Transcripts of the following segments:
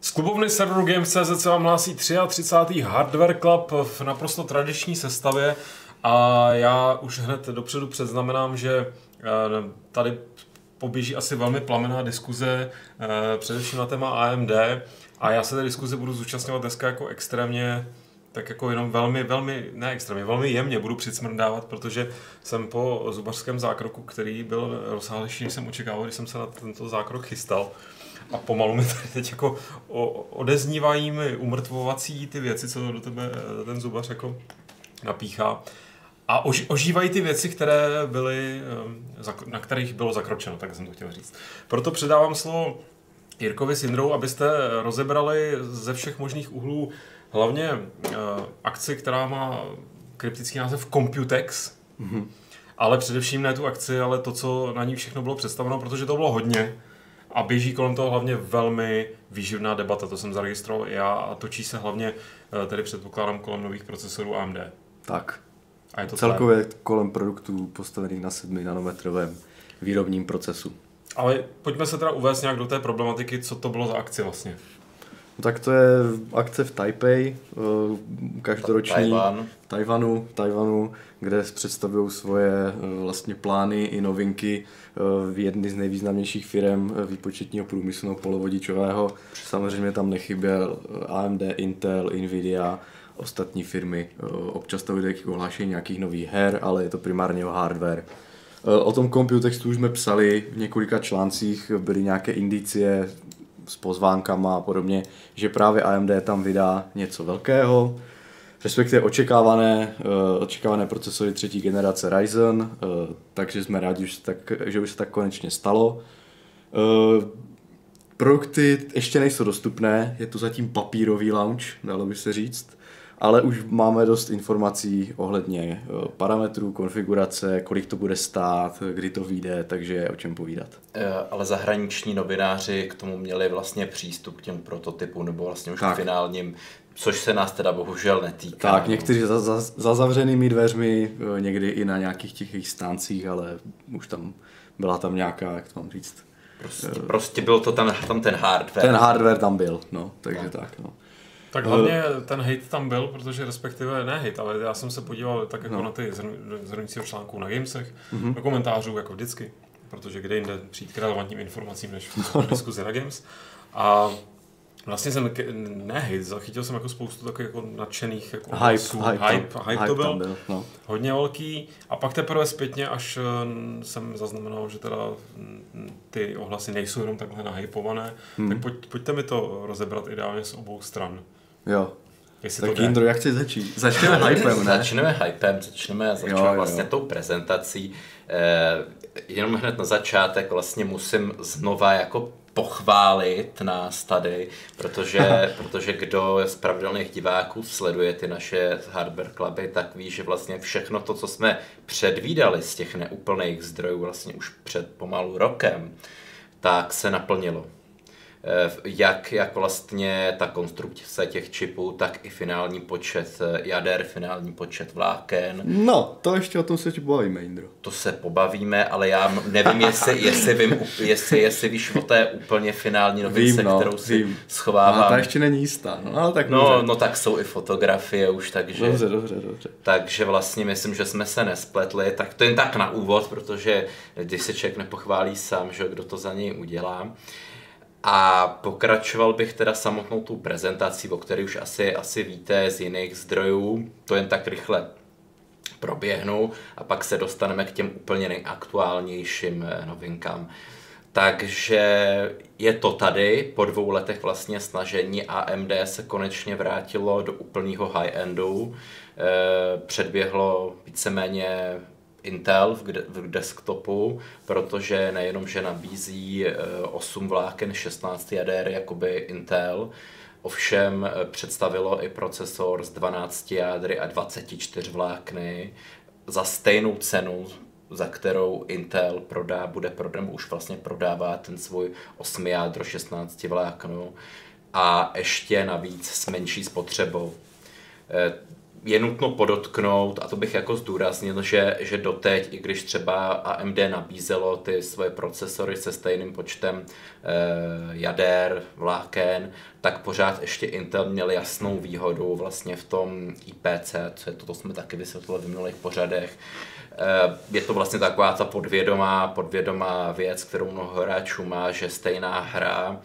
Z klubovny serveru Games.cz se vám hlásí 33. Hardware Club v naprosto tradiční sestavě a já už hned dopředu předznamenám, že eh, tady poběží asi velmi plamená diskuze, eh, především na téma AMD a já se té diskuze budu zúčastňovat dneska jako extrémně tak jako jenom velmi, velmi, ne extrémně, velmi jemně budu přicmrdávat, protože jsem po zubařském zákroku, který byl rozsáhlejší, než jsem očekával, když jsem se na tento zákrok chystal, a pomalu mi tady teď jako odeznívají mi umrtvovací ty věci, co do tebe eh, ten zubař jako napíchá. A oži, ožívají ty věci, které byly, eh, na kterých bylo zakročeno, tak jsem to chtěl říct. Proto předávám slovo Jirkovi Sindrou, abyste rozebrali ze všech možných úhlů hlavně uh, akci, která má kryptický název Computex, mm-hmm. ale především ne tu akci, ale to, co na ní všechno bylo představeno, protože to bylo hodně. A běží kolem toho hlavně velmi výživná debata, to jsem zaregistroval i já a točí se hlavně, uh, tedy předpokládám, kolem nových procesorů AMD. Tak. A je to Celkově celé. kolem produktů postavených na 7 nanometrovém výrobním procesu. Ale pojďme se teda uvést nějak do té problematiky, co to bylo za akci vlastně. No tak to je akce v Taipei, eh, každoroční Tajvan. v Tajvanu, Tajvanu, kde představují svoje eh, vlastně plány i novinky eh, v jedny z nejvýznamnějších firm výpočetního průmyslu polovodičového. Samozřejmě tam nechyběl AMD, Intel, Nvidia, ostatní firmy. Občas to jde k ohlášení nějakých nových her, ale je to primárně o hardware. O tom Computextu už jsme psali v několika článcích, byly nějaké indicie s pozvánkama a podobně, že právě AMD tam vydá něco velkého, respektive očekávané, uh, očekávané procesory třetí generace Ryzen, uh, takže jsme rádi, že, tak, že už se tak konečně stalo. Uh, produkty ještě nejsou dostupné, je to zatím papírový launch, dalo by se říct ale už máme dost informací ohledně eh, parametrů, konfigurace, kolik to bude stát, kdy to vyjde, takže je o čem povídat. Eh, ale zahraniční novináři k tomu měli vlastně přístup k těm prototypům, nebo vlastně už tak. k finálním, což se nás teda bohužel netýká. Tak, někteří za, za, za zavřenými dveřmi, eh, někdy i na nějakých tichých stáncích, ale už tam byla tam nějaká, jak to mám říct, Prostě, prostě byl to tam, tam ten hardware. Ten hardware tam byl, no, takže no. tak, no. Tak hlavně ten hate tam byl, protože respektive ne hate, ale já jsem se podíval tak jako no. na ty zhrnujícího článků na Gamesech, mm-hmm. do komentářů jako vždycky, protože kde jinde přijít k relevantním informacím než v diskuzi na Games. A Vlastně jsem, ne hit, zachytil jsem jako spoustu takových jako nadšených jako hype, hlasů. hype, hype, hype, hype, to byl, byl no. hodně velký a pak teprve zpětně, až eh, jsem zaznamenal, že teda mm, ty ohlasy nejsou jenom takhle nahypované, hmm. tak pojď, pojďte mi to rozebrat ideálně z obou stran. Jo. Jestli tak Indro, jak chci začít? Začneme hypem, ne? Začneme hypem, začneme, začneme jo, vlastně jo. tou prezentací. Eh, jenom hned na začátek vlastně musím znova jako pochválit nás tady, protože, protože kdo z pravidelných diváků sleduje ty naše hardware cluby, tak ví, že vlastně všechno to, co jsme předvídali z těch neúplných zdrojů vlastně už před pomalu rokem, tak se naplnilo. Eh, jak, jak vlastně ta konstrukce těch čipů, tak i finální počet eh, jader, finální počet vláken. No, to ještě o tom se ti pobavíme, Indro. To se pobavíme, ale já nevím, jestli, jestli, vím, jestli, jestli víš o té úplně finální novince, no, kterou si vím. schovávám. A ta ještě není jistá. No, ale tak no, no tak jsou i fotografie už, takže... Dobře, dobře, dobře. Takže vlastně myslím, že jsme se nespletli, tak to jen tak na úvod, protože když se člověk nepochválí sám, že kdo to za něj udělá. A pokračoval bych teda samotnou tu prezentací, o které už asi, asi víte z jiných zdrojů. To jen tak rychle proběhnu a pak se dostaneme k těm úplně nejaktuálnějším eh, novinkám. Takže je to tady, po dvou letech vlastně snažení AMD se konečně vrátilo do úplného high-endu. Eh, předběhlo víceméně Intel v, v desktopu, protože nejenom, že nabízí 8 eh, vláken 16 jader jakoby Intel, ovšem eh, představilo i procesor s 12 jádry a 24 vlákny za stejnou cenu, za kterou Intel prodá, bude prodá, už vlastně prodává ten svůj 8 jádro 16 vláknu a ještě navíc s menší spotřebou. Je nutno podotknout, a to bych jako zdůraznil, že, že doteď, i když třeba AMD nabízelo ty svoje procesory se stejným počtem eh, jader, vláken, tak pořád ještě Intel měl jasnou výhodu vlastně v tom IPC, co je to, to jsme taky vysvětlili v minulých pořadech. Eh, je to vlastně taková ta podvědomá, podvědomá věc, kterou mnoho hráčů má, že stejná hra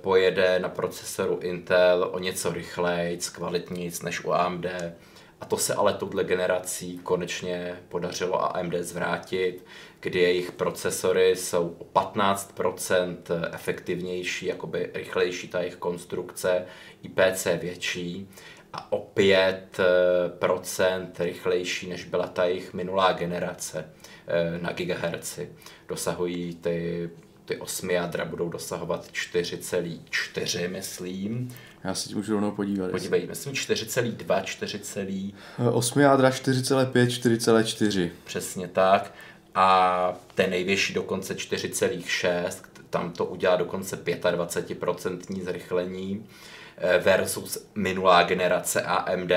pojede na procesoru Intel o něco rychleji, kvalitnějc než u AMD. A to se ale touhle generací konečně podařilo AMD zvrátit, kdy jejich procesory jsou o 15% efektivnější, jakoby rychlejší ta jejich konstrukce, IPC větší a o 5% rychlejší, než byla ta jejich minulá generace eh, na gigaherci. Dosahují ty ty osmi jádra budou dosahovat 4,4, myslím. Já si tím můžu rovnou podívat. Podívej, jestli. myslím 4,2, 4, 8 jádra 4,5, 4,4. Přesně tak. A ten největší dokonce 4,6, tam to udělá dokonce 25% zrychlení eh, versus minulá generace AMD,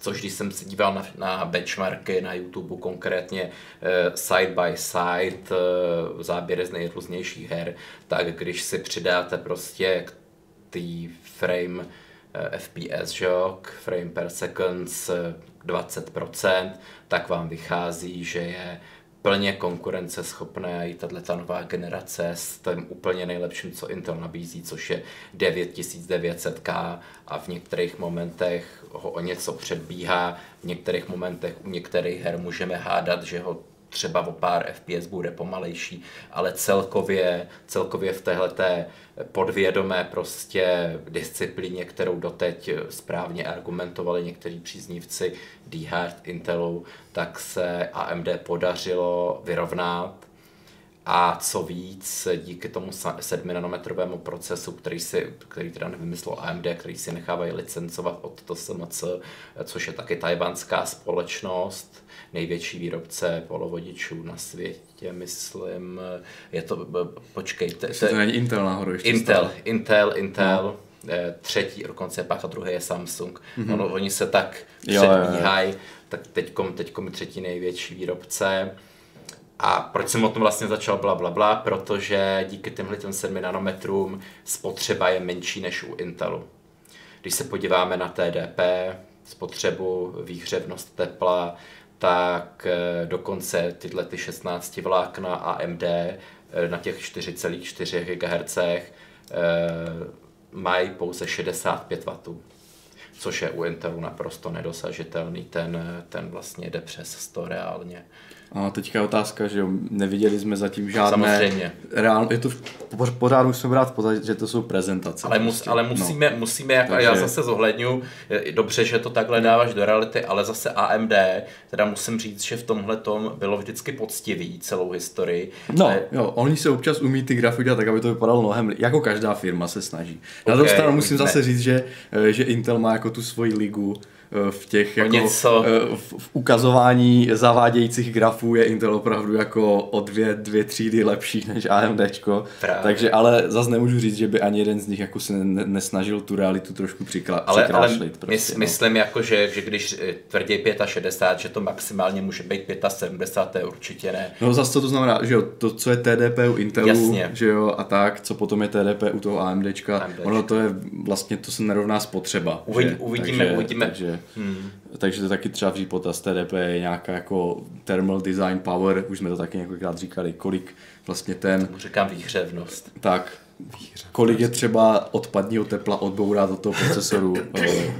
což když jsem se díval na, na benchmarky na YouTube, konkrétně uh, side by side, uh, záběry z nejrůznějších her, tak když si přidáte prostě k té frame eh, FPS, že frame per second 20%, tak vám vychází, že je plně konkurenceschopná i tato nová generace s tím úplně nejlepším, co Intel nabízí, což je 9900K a v některých momentech ho o něco předbíhá, v některých momentech u některých her můžeme hádat, že ho třeba o pár FPS bude pomalejší, ale celkově, celkově v téhleté podvědomé prostě disciplíně, kterou doteď správně argumentovali někteří příznivci D-Hard Intelu, tak se AMD podařilo vyrovnat. A co víc, díky tomu 7 nanometrovému procesu, který, si, který teda nevymyslel AMD, který si nechávají licencovat od TSMC, což je taky tajvanská společnost, největší výrobce polovodičů na světě, myslím. Je to, počkejte. To, to není Intel náhodou ještě Intel, stále. Intel, Intel. No třetí, dokonce pak a druhý je Samsung. Mm-hmm. Ono, oni se tak předbíhají, tak teďkom, teďkom je třetí největší výrobce. A proč jsem o tom vlastně začal bla, bla, bla? Protože díky těmhle těm 7 nanometrům spotřeba je menší než u Intelu. Když se podíváme na TDP, spotřebu, výhřevnost tepla, tak eh, dokonce tyhle ty 16 vlákna AMD eh, na těch 4,4 GHz eh, mají pouze 65 W což je u Intelu naprosto nedosažitelný, ten, ten vlastně jde přes 100 reálně. A teďka je otázka, že jo, neviděli jsme zatím žádné... Samozřejmě. Reál, je to pořád musíme brát pozad, že to jsou prezentace. Ale, mus, prostě. ale musíme, no. musíme jako, Takže... já zase zohledňu, dobře, že to takhle dáváš do reality, ale zase AMD, teda musím říct, že v tomhle tom bylo vždycky poctivý celou historii. No, ale... jo, oni se občas umí ty grafy dělat tak, aby to vypadalo mnohem, jako každá firma se snaží. Na okay, druhou stranu musím ne. zase říct, že, že Intel má jako tu svoji ligu, Eh, v těch jako, něco. Eh, v, v ukazování zavádějících grafů je Intel opravdu jako o dvě, dvě třídy lepší než AMD. Takže ale zase nemůžu říct, že by ani jeden z nich jako se nesnažil tu realitu trošku přikla, ale, přikrášlit. Ale prostě, mys, no. myslím jako, že, že když eh, tvrdí 65, že to maximálně může být 75, to je určitě ne. No zase to, to znamená, že jo, to, co je TDP u Intelu, Jasně. že jo, a tak, co potom je TDP u toho AMDčka, AMDčka. ono to je vlastně, to se nerovná spotřeba. Uvidí, uvidíme, takže, uvidíme. Takže, Hmm. Takže to taky třeba vzít potaz TDP je nějaká jako thermal design power, už jsme to taky několikrát říkali, kolik vlastně ten... Tomu říkám výhřevnost. Tak, výhřevnost. kolik je třeba odpadního tepla odbourat do toho procesoru, eh,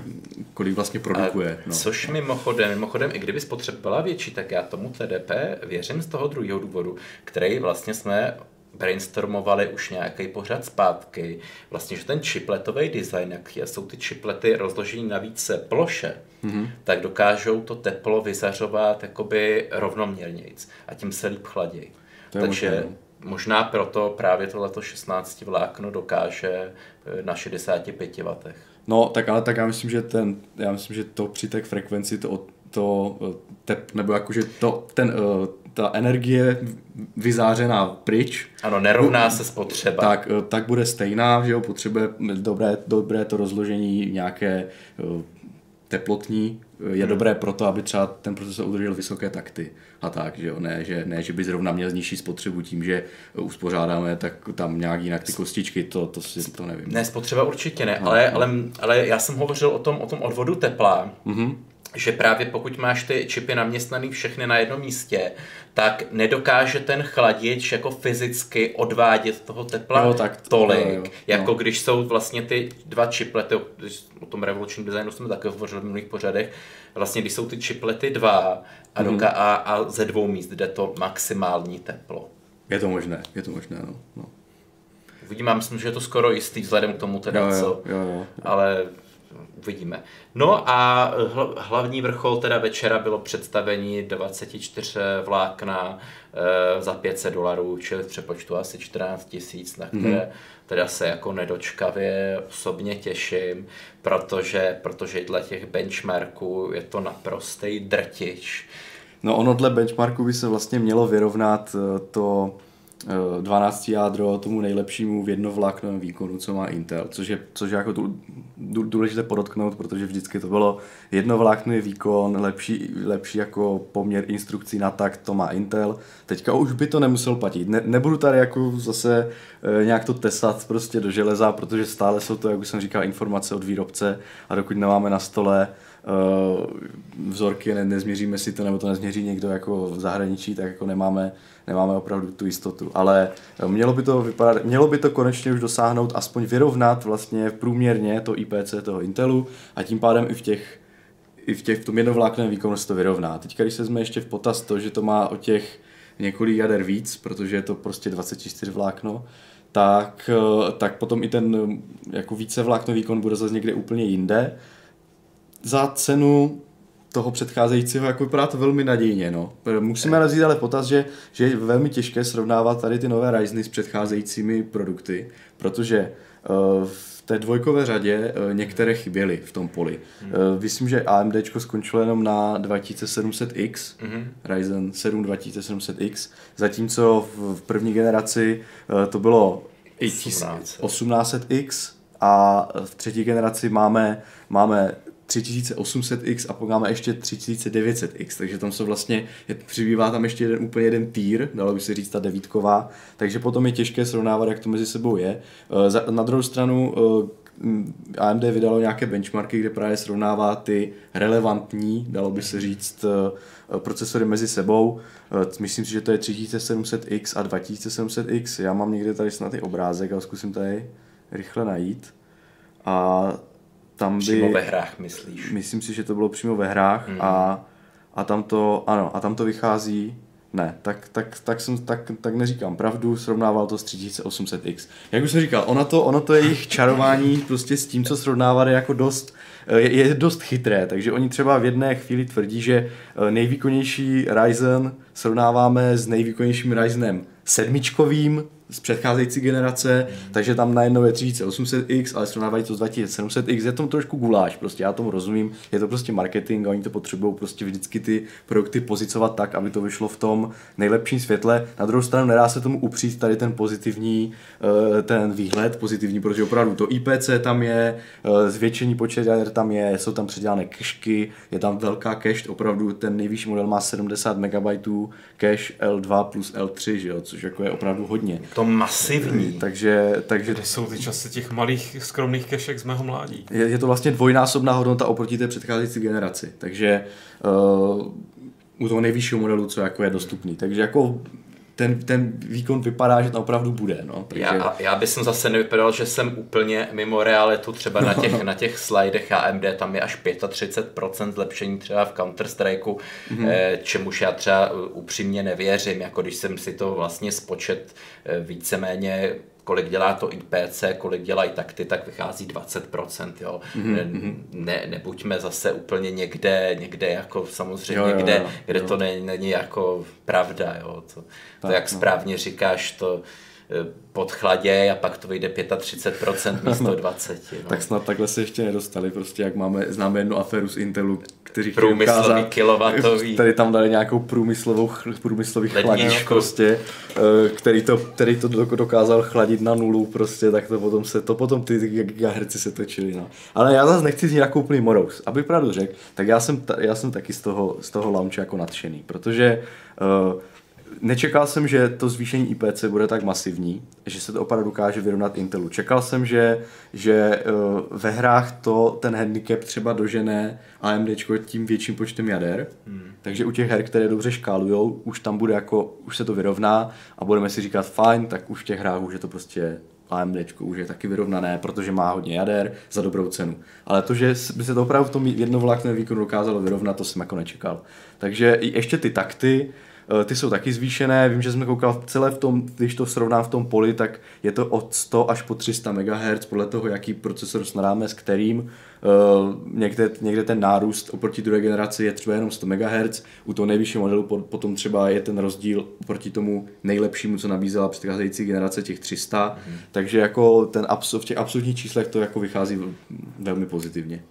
kolik vlastně produkuje. No. Což mimochodem, mimochodem, i kdyby spotřeba byla větší, tak já tomu TDP věřím z toho druhého důvodu, který vlastně jsme brainstormovali už nějaký pořád zpátky, vlastně, že ten chipletový design, jak jsou ty chiplety rozložení na více ploše, mm-hmm. tak dokážou to teplo vyzařovat jakoby rovnoměrnějc a tím se líp chladějí. Takže možná, no. možná proto právě tohleto 16 vlákno dokáže eh, na 65 W. No, tak ale tak já myslím, že ten, já myslím, že to při té frekvenci to, to eh, tep, nebo jakože to, ten, uh, ta energie vyzářená pryč. Ano, nerovná se spotřeba. Tak, eh, tak bude stejná, že jo, potřebuje dobré, dobré to rozložení nějaké teplotní, je hmm. dobré proto, aby třeba ten procesor udržel vysoké takty a tak, že jo, ne, že, ne, že by zrovna měl nižší spotřebu tím, že uspořádáme tak tam nějak jinak ty kostičky, to, to si to nevím. Ne, spotřeba určitě ne, no, ale, no. ale, ale já jsem hovořil o tom, o tom odvodu tepla, mm-hmm že právě pokud máš ty čipy naměstnaný všechny na jednom místě, tak nedokáže ten chladič jako fyzicky odvádět toho tepla jo, tak, tolik, jo, jo, jako no. když jsou vlastně ty dva čiplety, o tom revolučním designu jsme také hovořili v minulých pořadech, vlastně když jsou ty čiplety dva a, mm. doka- a, a ze dvou míst jde to maximální teplo. Je to možné, je to možné, no. no. Uvidíme, myslím, že je to skoro jistý vzhledem k tomu teda, jo, jo, co, jo, jo. ale uvidíme. No a hlavní vrchol teda večera bylo představení 24 vlákna e, za 500 dolarů, čili v přepočtu asi 14 tisíc, na které mm. teda se jako nedočkavě osobně těším, protože, protože dle těch benchmarků je to naprostý drtič. No ono dle benchmarku by se vlastně mělo vyrovnat e, to 12 jádro tomu nejlepšímu v jednovláknovém výkonu, co má Intel, což je, což je jako důležité podotknout, protože vždycky to bylo jednovláknový výkon, lepší, lepší jako poměr instrukcí na tak, to má Intel. Teďka už by to nemusel platit. Ne, nebudu tady jako zase e, nějak to tesat prostě do železa, protože stále jsou to, jak už jsem říkal, informace od výrobce a dokud nemáme na stole uh, vzorky, ne, nezměříme si to, nebo to nezměří někdo jako v zahraničí, tak jako nemáme, nemáme opravdu tu jistotu. Ale eh, mělo by to vypadat, mělo by to konečně už dosáhnout, aspoň vyrovnat vlastně průměrně to IPC toho Intelu a tím pádem i v těch i v, těch, v tom jednovlákném výkonu se to vyrovná. Teď, když se jsme ještě v potaz to, že to má o těch několik jader víc, protože je to prostě 24 vlákno, tak, eh, tak potom i ten jako více vlákno výkon bude zase někde úplně jinde za cenu toho předcházejícího, jako vypadá to velmi nadějně. No. Musíme razit ale potaz, že, že je velmi těžké srovnávat tady ty nové Ryzeny s předcházejícími produkty, protože uh, v té dvojkové řadě uh, některé chyběly v tom poli. Hmm. Uh, myslím, že AMD skončilo jenom na 2700X, hmm. Ryzen 7 2700X, zatímco v, v první generaci uh, to bylo 1800X a v třetí generaci máme, máme 3800X a pak máme ještě 3900X, takže tam se vlastně, je, přibývá tam ještě jeden, úplně jeden týr, dalo by se říct ta devítková, takže potom je těžké srovnávat, jak to mezi sebou je. Eh, na druhou stranu eh, AMD vydalo nějaké benchmarky, kde právě srovnává ty relevantní, dalo by se říct, eh, procesory mezi sebou. Myslím si, že to je 3700X a 2700X. Já mám někde tady snad i obrázek, ale zkusím tady rychle najít. A tam by... Přímo ve hrách, myslíš? Myslím si, že to bylo přímo ve hrách mm. a, a tam to, ano, a tam to vychází, ne, tak, tak, tak, jsem, tak, tak neříkám pravdu, srovnával to s 3800X. Jak už jsem říkal, ono to, ono to je jejich čarování prostě s tím, co srovnávali jako dost, je, je dost chytré, takže oni třeba v jedné chvíli tvrdí, že eh, nejvýkonnější Ryzen srovnáváme s nejvýkonnějším Ryzenem sedmičkovým, z předcházející generace, mm. takže tam najednou je 3800X, ale srovnávají to s 2700X, je to trošku guláš, prostě já tomu rozumím, je to prostě marketing a oni to potřebují prostě vždycky ty produkty pozicovat tak, aby to vyšlo v tom nejlepším světle. Na druhou stranu nedá se tomu upřít tady ten pozitivní, eh, ten výhled pozitivní, protože opravdu to IPC tam je, eh, zvětšení počet jader tam je, jsou tam předělané kešky, je tam velká cache, opravdu ten nejvyšší model má 70 MB cache L2 plus L3, že jo, což jako je opravdu hodně to masivní. Takže, takže... Kde jsou ty časy těch malých skromných kešek z mého mládí? Je, je to vlastně dvojnásobná hodnota oproti té předcházející generaci. Takže uh, u toho nejvyššího modelu, co jako je dostupný. Takže jako ten, ten výkon vypadá, že to opravdu bude. No. Takže... Já, já bych zase nevypadal, že jsem úplně mimo realitu, třeba na těch, na těch slidech AMD tam je až 35% zlepšení třeba v Counter-Strikeu, mm-hmm. čemuž já třeba upřímně nevěřím, jako když jsem si to vlastně spočet eh, víceméně kolik dělá to IPC, kolik dělají takty, tak vychází 20%, jo. Mm-hmm. Ne, nebuďme zase úplně někde, někde jako samozřejmě, jo, jo, kde, jo, kde jo. to ne, není jako pravda, jo. To, to jak no. správně říkáš, to podchladěj a pak to vyjde 35% místo 20. No. Tak snad takhle se ještě nedostali, prostě jak máme, známe jednu aféru z Intelu, kteří Průmyslový ukázat, kilowatový. Tady tam dali nějakou průmyslovou, průmyslový chladič prostě, eh, který to, který to dokázal chladit na nulu prostě, tak to potom se, to potom ty gigaherci se točili, no. Ale já zase nechci znít jako úplný morous. Aby pravdu řekl, tak já jsem, já jsem taky z toho, z toho launche jako nadšený, protože uh, nečekal jsem, že to zvýšení IPC bude tak masivní, že se to opravdu dokáže vyrovnat Intelu. Čekal jsem, že, že uh, ve hrách to ten handicap třeba dožené AMD tím větším počtem jader, hmm. takže u těch her, které dobře škálujou, už tam bude jako, už se to vyrovná a budeme si říkat fajn, tak už v těch hrách už je to prostě AMD už je taky vyrovnané, protože má hodně jader za dobrou cenu. Ale to, že by se to opravdu v tom jednovlákném výkonu dokázalo vyrovnat, to jsem jako nečekal. Takže ještě ty takty, Eh, ty jsou taky zvýšené, vím, že jsme koukal celé v tom, když to srovnám v tom poli, tak je to od 100 až po 300 MHz, podle toho, jaký procesor snadáme s kterým. Uh, někde, někde ten nárůst oproti druhé generaci je třeba jenom 100 MHz, u toho nejvyššího modelu potom třeba je ten rozdíl oproti tomu nejlepšímu, co nabízela předcházející generace těch 300, mm-hmm. takže jako ten abs- v těch absolutních číslech to jako vychází velmi pozitivně.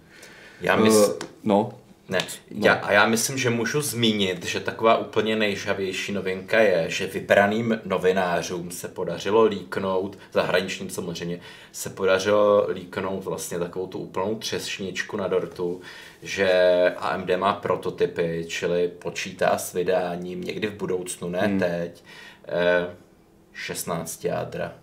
Já myslím, uh, no. Ne, no. já, a já myslím, že můžu zmínit, že taková úplně nejžavější novinka je, že vybraným novinářům se podařilo líknout, zahraničním samozřejmě, se podařilo líknout vlastně takovou tu úplnou třesničku na dortu, že AMD má prototypy, čili počítá s vydáním někdy v budoucnu, ne hmm. teď, eh, 16 jádra,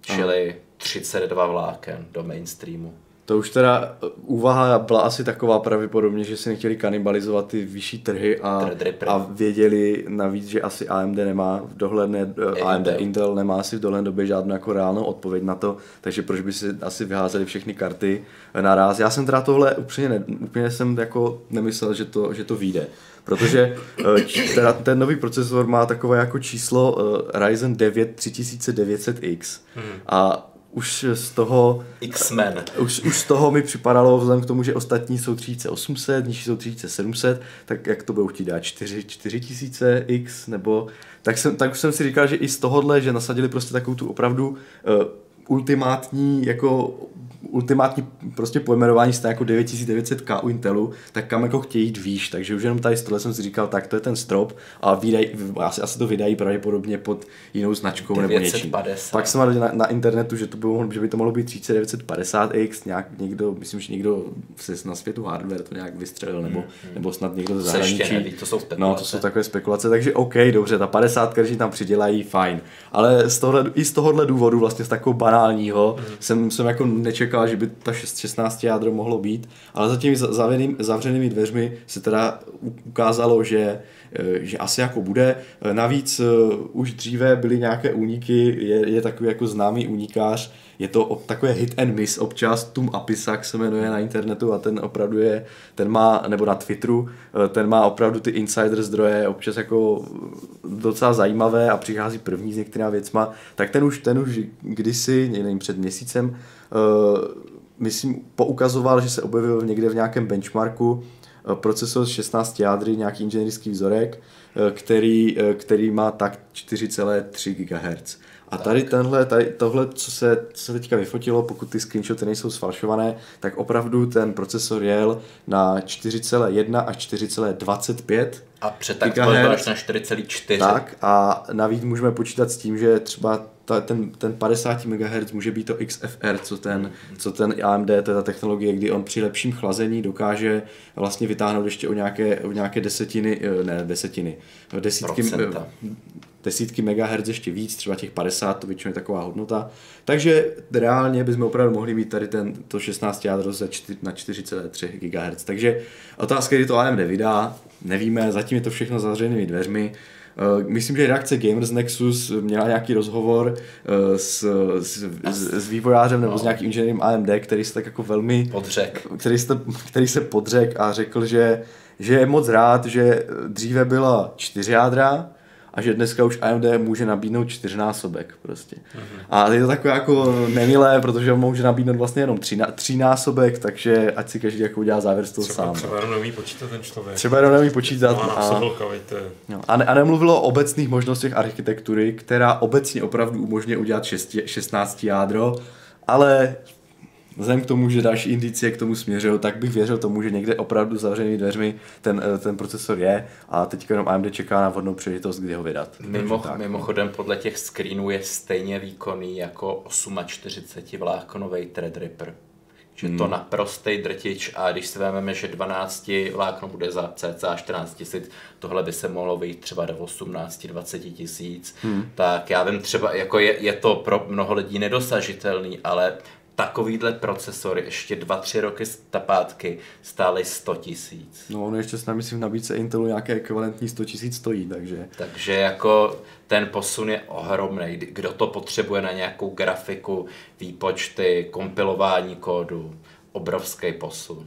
čili Aha. 32 vláken do mainstreamu. To už teda uh, úvaha byla asi taková pravděpodobně, že si nechtěli kanibalizovat ty vyšší trhy a, a věděli navíc, že asi AMD nemá v dohledné, uh, AMD Intel. Intel nemá asi v dohledné době žádnou jako reálnou odpověď na to, takže proč by si asi vyházeli všechny karty naraz. Já jsem teda tohle úplně, ne, úplně jsem jako nemyslel, že to, že to vyjde. Protože teda ten nový procesor má takové jako číslo Ryzen 9 3900X hmm. a už z toho... X-Men. Už, už z toho mi připadalo, vzhledem k tomu, že ostatní jsou 3800, nižší jsou 3700, tak jak to budou chtít dát, 4, 4000 X, nebo... Tak jsem, tak už jsem si říkal, že i z tohohle, že nasadili prostě takovou tu opravdu uh, ultimátní jako ultimátní prostě pojmenování stejně jako 9900K u Intelu, tak kam jako chtějí jít výš, takže už jenom tady z jsem si říkal, tak to je ten strop a výdaj, asi, asi to vydají pravděpodobně pod jinou značkou 950. nebo něčím. Pak jsem na, na, internetu, že, to bylo, že by to mohlo být 3950X, nějak někdo, myslím, že někdo se na světu hardware to nějak vystřelil, nebo, hmm. nebo snad někdo ze zahraničí. Neví, to jsou spekulace. No, to jsou takové spekulace, takže OK, dobře, ta 50, když tam přidělají, fajn. Ale z tohle, i z tohohle důvodu, vlastně z takového banálního, hmm. jsem, jsem jako nečekal že by ta 16 jádro mohlo být, ale za těmi zavřenými dveřmi se teda ukázalo, že eh, že asi jako bude. Eh, navíc eh, už dříve byly nějaké úniky, je, je takový jako známý únikář, je to takové hit and miss občas, Tum Apisak se jmenuje na internetu a ten opravdu je, ten má, nebo na Twitteru, ten má opravdu ty insider zdroje občas jako docela zajímavé a přichází první s některými věcma, tak ten už, ten už kdysi, nevím, před měsícem Eh, myslím, poukazoval, že se objevil někde v nějakém benchmarku eh, procesor s 16 jádry, nějaký inženýrský vzorek, eh, který, který má tak 4,3 GHz. A tady tenhle, tady tohle, co se, co se teďka vyfotilo, pokud ty screenshoty nejsou sfalšované, tak opravdu ten procesor jel na 4,1 až 4,25 a před až na 4,4. Tak a navíc můžeme počítat s tím, že třeba ta, ten, ten 50 MHz může být to XFR, co ten, co ten AMD, to je ta technologie, kdy on při lepším chlazení dokáže vlastně vytáhnout ještě o nějaké, o nějaké desetiny, eh, ne desetiny, desítky, Procenta. desítky MHz ještě víc, třeba těch 50, to většinou je taková hodnota. Takže reálně bychom opravdu mohli mít tady ten, to 16 jádro za 4, na 4,3 GHz. Takže otázka, kdy to AMD vydá, nevíme, zatím je to všechno zavřenými dveřmi. Eh, myslím, že reakce Gamers Nexus měla nějaký rozhovor eh, s, s, s, s vývojářem nebo no. s nějakým inženýrem AMD, který se tak jako velmi... Podřek. Který se, který se podřek a řekl, že, že je moc rád, že dříve byla čtyři jádra, a že dneska už AMD může nabídnout čtyřnásobek prostě. Mm-hmm. A je to takové jako nemilé, protože on může nabídnout vlastně jenom tři, třínásobek, takže ať si každý jako udělá závěr z toho třeba, sám. Třeba jenom neumí počítat ten člověk. Třeba jenom neumí počítat. No, a, no, a, ne, a nemluvilo o obecných možnostech architektury, která obecně opravdu umožňuje udělat 6, 16 jádro, ale vzhledem k tomu, že další indicie k tomu směřují, tak bych věřil tomu, že někde opravdu zavřenými dveřmi ten, eh, ten procesor je a teď jenom AMD čeká na vhodnou příležitost, kdy ho vydat. Mimo, mimochodem podle těch screenů je stejně výkonný jako 48 vláknový Threadripper. Že hmm. to naprostý drtič a když si vezmeme, že 12 vlákno bude za cca 14 tisíc, tohle by se mohlo vyjít třeba do 18-20 tisíc, hmm. tak já vím třeba, jako je, je to pro mnoho lidí nedosažitelný, ale takovýhle procesory ještě 2-3 roky zpátky stály 100 tisíc. No on ještě snad myslím v nabídce Intelu nějaké ekvivalentní 100 tisíc stojí, takže... Takže jako ten posun je ohromný. Kdo to potřebuje na nějakou grafiku, výpočty, kompilování kódu, obrovský posun.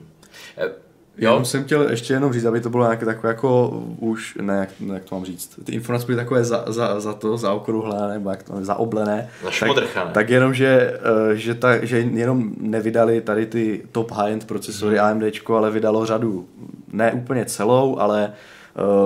Jo? Já jsem chtěl ještě jenom říct, aby to bylo nějaké takové jako už, ne, jak, ne, jak to mám říct, ty informace byly takové za, za, za to, zaokrouhlené, nebo jak to, zaoblené. Tak, tak jenom, že, eh, že, ta, že jenom nevydali tady ty top high-end procesory hmm. AMD, ale vydalo řadu, ne úplně celou, ale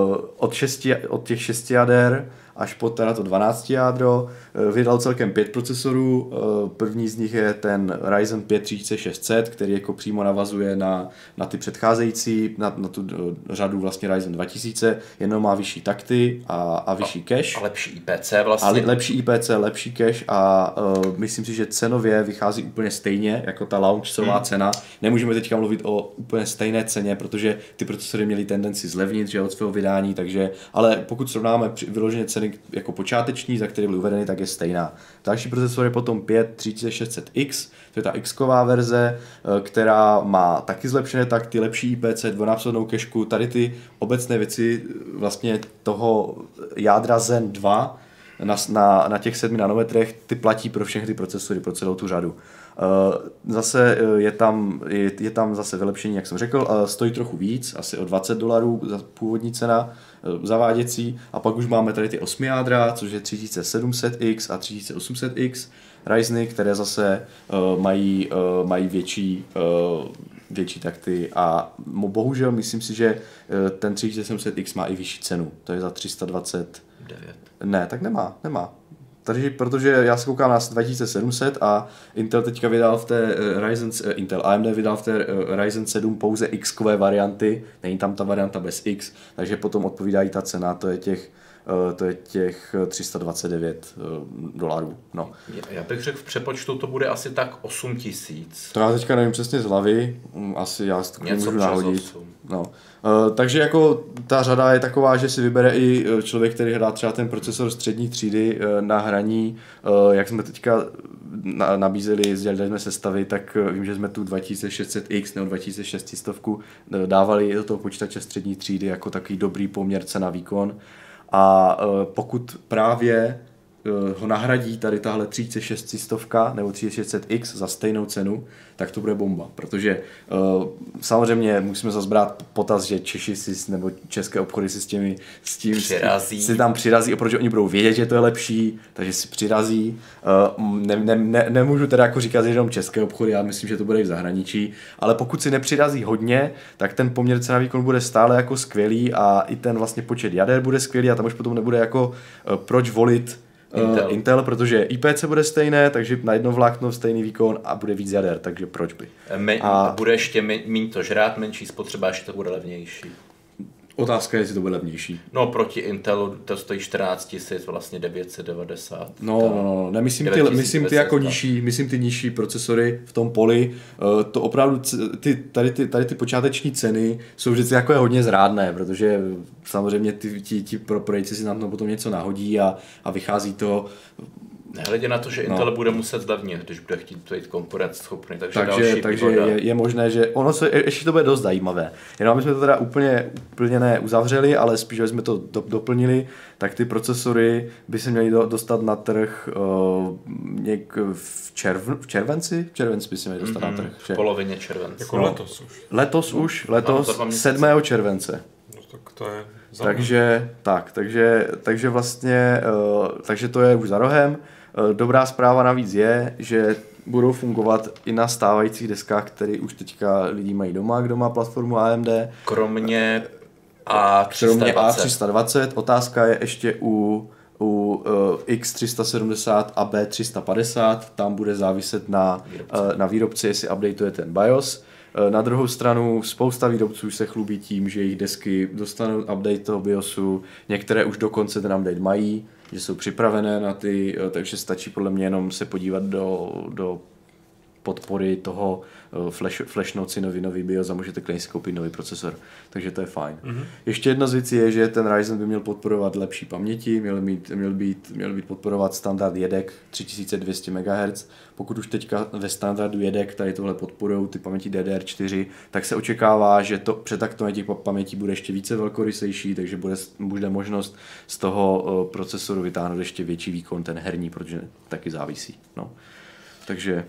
uh, od, šesti, od těch šesti jader až po teda to 12 jádro. Eh, vydal celkem pět procesorů. Eh, první z nich je ten Ryzen 5 3600, který jako přímo navazuje na, na ty předcházející, na, na tu eh, řadu vlastně Ryzen 2000, jenom má vyšší takty a, a vyšší cache. A lepší IPC vlastně. A lepší IPC, lepší cache a uh, myslím si, že cenově vychází úplně stejně jako ta launchcová hmm. cena. Nemůžeme teďka mluvit o úplně stejné ceně, protože ty procesory měly tendenci zlevnit že od svého vydání, takže, ale pokud srovnáme vyloženě ceny jako počáteční, za které byly uvedeny, tak je stejná. Další procesor je potom 5 3600X, to je ta x verze, eh, která má taky zlepšené takty, lepší IPC, dvojnásobnou kešku, tady ty obecné věci eh, vlastně toho jádra Zen 2 na, na, na těch 7 nanometrech, ty platí pro všechny ty procesory, pro celou tu řadu. Eh, zase je tam, je, je tam zase vylepšení, jak jsem řekl, stojí trochu víc, asi o 20 dolarů za původní cena, Eh, zaváděcí. A pak už máme tady ty 8 jádra, což je 3700X a 3800X Ryzeny, které zase uh, mají, uh, mají větší, uh, větší takty. A bohužel myslím si, že ten 3700X má i vyšší cenu, to je za 320 9. Ne, tak nemá, nemá. Takže protože já se koukám na 2700 a Intel teďka vydal v té uh, Ryzen, uh, Intel AMD vydal v té uh, Ryzen 7 pouze x varianty, není tam ta varianta bez X, takže potom odpovídají ta cena, to je těch to je těch 329 dolarů. No. Já bych řekl, v přepočtu to bude asi tak 8 tisíc. To já teďka nevím přesně z hlavy, mm, asi já to můžu nahodit. 8. No. Uh, takže jako ta řada je taková, že si vybere i eh, člověk, který hledá třeba ten procesor střední třídy uh, na hraní, jak jsme teďka na, nabízeli, sdělili jsme sestavy, tak vím, že jsme tu 2600X nebo 2600 dávali do toho počítače střední třídy jako takový dobrý poměr cena výkon. A pokud právě Eh, ho nahradí tady tahle 3600 nebo 3600X za stejnou cenu, tak to bude bomba, protože uh, samozřejmě musíme zase brát potaz, že Češi si, nebo české obchody si s těmi s tím přirazí. si tam přirazí, protože oni budou vědět, že to je lepší, takže si přirazí. Uh, ne, ne, ne, nemůžu teda jako říkat, že jenom české obchody, já myslím, že to bude i v zahraničí, ale pokud si nepřirazí hodně, tak ten poměr cena výkon bude stále jako skvělý a i ten vlastně počet jader bude skvělý a tam už potom nebude jako uh, proč volit Intel. Uh, Intel, protože IPC bude stejné, takže na jedno vlákno stejný výkon a bude víc jader, takže proč by. Me, a bude ještě méně to žrát, menší spotřeba, ještě to bude levnější. Otázka je, jestli to bude levnější. No, proti Intelu to stojí 14 tisíc, vlastně 990. No, no, no, nemyslím ty, myslím ty jako nižší, myslím ty nižší procesory v tom poli. Uh, to opravdu, ty, tady, ty, tady ty počáteční ceny jsou vždycky jako je hodně zrádné, protože samozřejmě ty, ti, ti pro prodejci si na to potom něco nahodí a, a vychází to Nehledě na to, že Intel no. bude muset zlevnit, když bude chtít být konkurenceschopný. Takže, takže, další takže je, je, možné, že ono se, ještě to bude dost zajímavé. Jenom aby jsme to teda úplně, úplně neuzavřeli, ale spíš, aby jsme to do, doplnili, tak ty procesory by se měly do, dostat na trh uh, něk v, červ, v červenci? V červenci by se měly dostat mm-hmm, na mhm, trh. Že? V polovině července. Jako no. letos už. Letos už, letos no, 7. července. tak to je takže, tak, takže, takže vlastně, uh, takže to je už za rohem. Uh, dobrá zpráva navíc je, že budou fungovat i na stávajících deskách, které už teďka lidi mají doma, kdo má platformu AMD. Kromě A320. Kromě A320. Otázka je ještě u u uh, X370 a B350, tam bude záviset na výrobci, uh, na výrobci jestli updateuje ten BIOS. Uh, na druhou stranu spousta výrobců se chlubí tím, že jejich desky dostanou update toho BIOSu, některé už dokonce ten update mají, že jsou připravené na ty, uh, takže stačí podle mě jenom se podívat do, do podpory toho uh, flash, flash noci nový, nový BIOS a můžete klidně si koupit nový procesor. Takže to je fajn. Mm-hmm. Ještě jedna z věcí je, že ten Ryzen by měl podporovat lepší paměti, měl, mít, měl, být, měl být podporovat standard JEDEC 3200 MHz. Pokud už teďka ve standardu JEDEC tady tohle podporují ty paměti DDR4, tak se očekává, že to přetaktování těch pamětí bude ještě více velkorysejší, takže bude, bude možnost z toho uh, procesoru vytáhnout ještě větší výkon, ten herní, protože taky závisí. No. Takže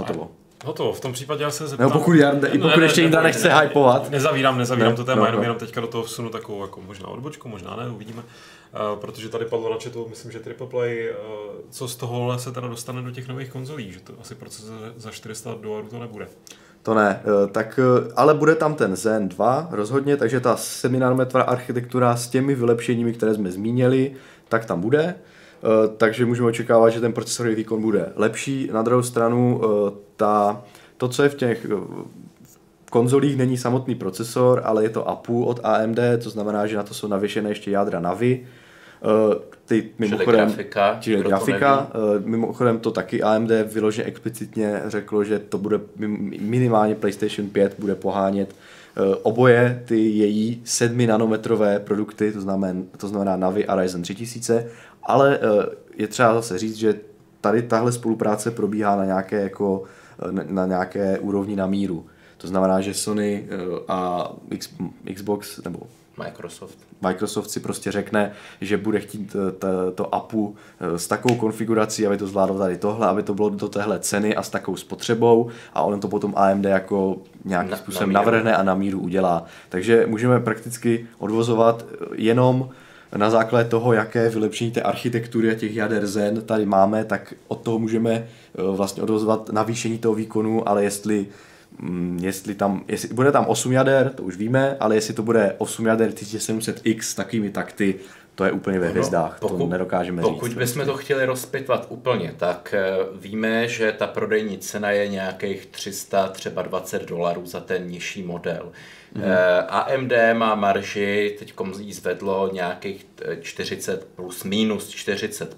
Hotovo. Hotovo, v tom případě já se zeptám... No pokud, Jarde, ne, pokud ne, ještě Jindra ne, nechce ne, hypovat. Nezavírám, nezavírám ne, to téma, no, jenom, no. jenom teďka do toho vsunu takovou jako možná odbočku, možná ne, uvidíme. Uh, protože tady padlo na chatu, myslím, že Triple Play, uh, co z tohohle se teda dostane do těch nových konzolí, že to asi proces za 400 dolarů to nebude. To ne, uh, tak, ale bude tam ten Zen 2 rozhodně, takže ta 7 architektura s těmi vylepšeními, které jsme zmínili, tak tam bude. Eh, takže můžeme očekávat, že ten procesorový výkon bude lepší. Na druhou stranu eh, ta, to, co je v těch eh, konzolích není samotný procesor, ale je to APU od AMD, to znamená, že na to jsou navěšené ještě jádra Navi. Ty, mimochodem, čili grafika. Čili grafika. To mimochodem to taky AMD vyloženě explicitně řeklo, že to bude minimálně PlayStation 5 bude pohánět oboje ty její 7 nanometrové produkty, to znamená, to znamená Navi a Ryzen 3000 ale eh, je třeba zase říct, že tady tahle spolupráce probíhá na nějaké, jako, eh, na nějaké úrovni na míru. To znamená, že Sony eh, a Xbox nebo Microsoft. Microsoft si prostě řekne, že bude chtít to, to APU s takovou konfigurací, aby to zvládlo tady tohle, aby to bylo do téhle ceny a s takovou spotřebou a on to potom AMD jako nějakým způsobem na navrhne a na míru udělá. Takže můžeme prakticky odvozovat jenom na základě toho, jaké vylepšení té architektury a těch jader Zen tady máme, tak od toho můžeme eh, vlastně odvozovat navýšení toho výkonu, ale jestli mm, jestli tam, jestli bude tam 8 jader, to už víme, ale jestli to bude 8 jader 1700X s takovými takty, to je úplně ve hvězdách, no, pokud, to nedokážeme pokud říct. Pokud bychom to chtěli rozpitvat úplně, tak eh, víme, že ta prodejní cena je nějakých 300, třeba 20 dolarů za ten nižší model. Mm-hmm. AMD má marži, teď jí zvedlo nějakých 40 plus minus 40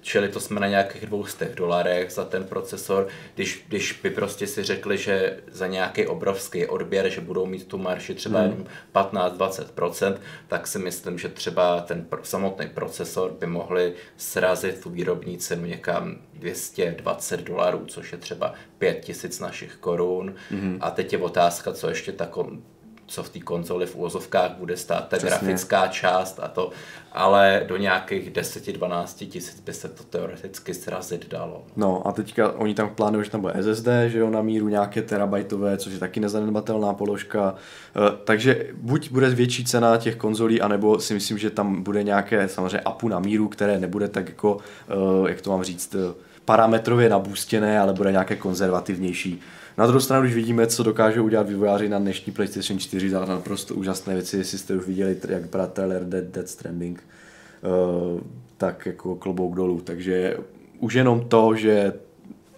čili to jsme na nějakých 200 dolarech za ten procesor. Když, když by prostě si řekli, že za nějaký obrovský odběr, že budou mít tu marši třeba mm. 15-20%, tak si myslím, že třeba ten samotný procesor by mohli srazit tu výrobní cenu někam 220 dolarů, což je třeba 5000 našich korun. Mm. A teď je otázka, co ještě takový co v té konzoli v úvozovkách bude stát, ta Přesně. grafická část a to, ale do nějakých 10-12 tisíc by se to teoreticky srazit dalo. No a teďka oni tam plánují, že tam bude SSD, že jo, na míru nějaké terabajtové, což je taky nezanedbatelná položka, e, takže buď bude větší cena těch konzolí, anebo si myslím, že tam bude nějaké samozřejmě APU na míru, které nebude tak jako, e, jak to mám říct, e, parametrově nabůstěné, ale bude nějaké konzervativnější. Na druhou stranu, když vidíme, co dokážou udělat vývojáři na dnešní PlayStation 4 za naprosto úžasné věci, jestli jste už viděli, jak vypadá trailer Dead, Dead Stranding, uh, tak jako klobouk dolů. Takže už jenom to, že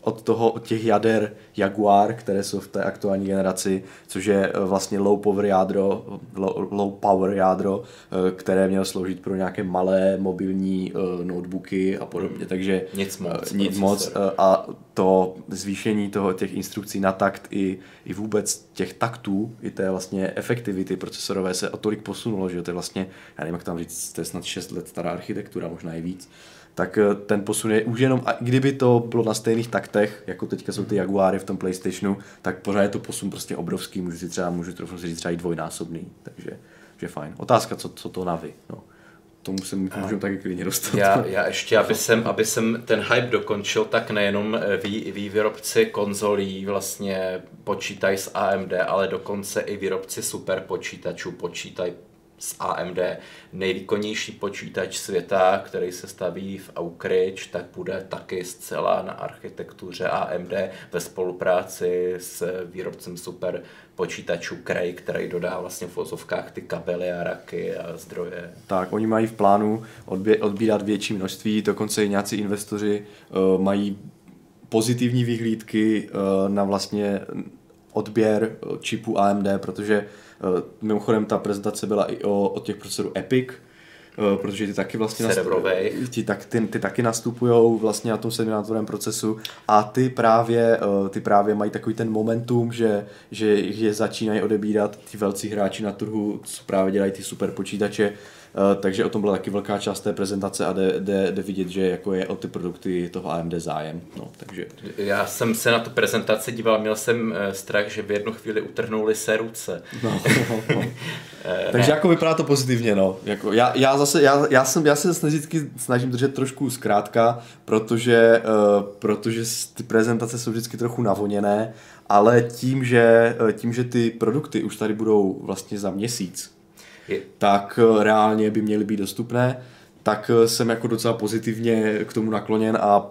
od toho, od těch jader Jaguar, které jsou v té aktuální generaci, což je eh, vlastně low power jádro, low, low power jádro, eh, které mělo sloužit pro nějaké malé mobilní uh, notebooky a podobně, hmm. takže nic moc. Nic moc a to zvýšení toho těch instrukcí na takt i, i vůbec těch taktů, i té vlastně efektivity procesorové se o tolik posunulo, že to je vlastně, já nevím, jak tam říct, to je snad 6 let stará architektura, možná i víc, tak eh, ten posun je už jenom, a kdyby to bylo na stejných taktech, jako teďka jsou ty Jaguary v tom PlayStationu, tak pořád je to posun prostě obrovský, můžu si třeba, můžu trochu si říct třeba i dvojnásobný, takže že fajn. Otázka, co, co to Navi, no. tomu se můžeme taky klidně dostat. Já, já ještě, aby jsem, aby jsem ten hype dokončil, tak nejenom eh, vý, vý výrobci konzolí vlastně počítají s AMD, ale dokonce i výrobci super počítačů počítají z AMD. Nejvýkonnější počítač světa, který se staví v Oak Ridge, tak bude taky zcela na architektuře AMD ve spolupráci s výrobcem super počítačů Cray, který dodá vlastně v vozovkách ty kabely a raky a zdroje. Tak, oni mají v plánu odbě- odbírat větší množství, dokonce i nějací investoři uh, mají pozitivní vyhlídky uh, na vlastně odběr čipu AMD, protože Eh, mimochodem ta prezentace byla i o, o těch procesorů Epic, eh, protože ty taky vlastně nastupují, ty, tak, ty, ty taky nastupují vlastně na tom sedminátorovém procesu a ty právě, eh, ty právě mají takový ten momentum, že, že je začínají odebírat ty velcí hráči na trhu, co právě dělají ty super počítače, Eh, Eh, takže o tom byla taky velká část té prezentace a jde, vidět, že jako je o ty produkty toho AMD zájem. No, takže... Já jsem se na tu prezentaci díval, měl jsem eh, strach, že v jednu chvíli utrhnuli se ruce. No, no, no. Eh, takže jako vypadá to pozitivně, no. Jako, já, já, zase, já, já, jsem, já se vždycky snažím držet trošku zkrátka, protože, uh, protože ty prezentace jsou vždycky trochu navoněné ale tím že, tím, že ty produkty už tady budou vlastně za měsíc, tak eh, reálně by měly být dostupné, tak eh, jsem jako docela pozitivně k tomu nakloněn a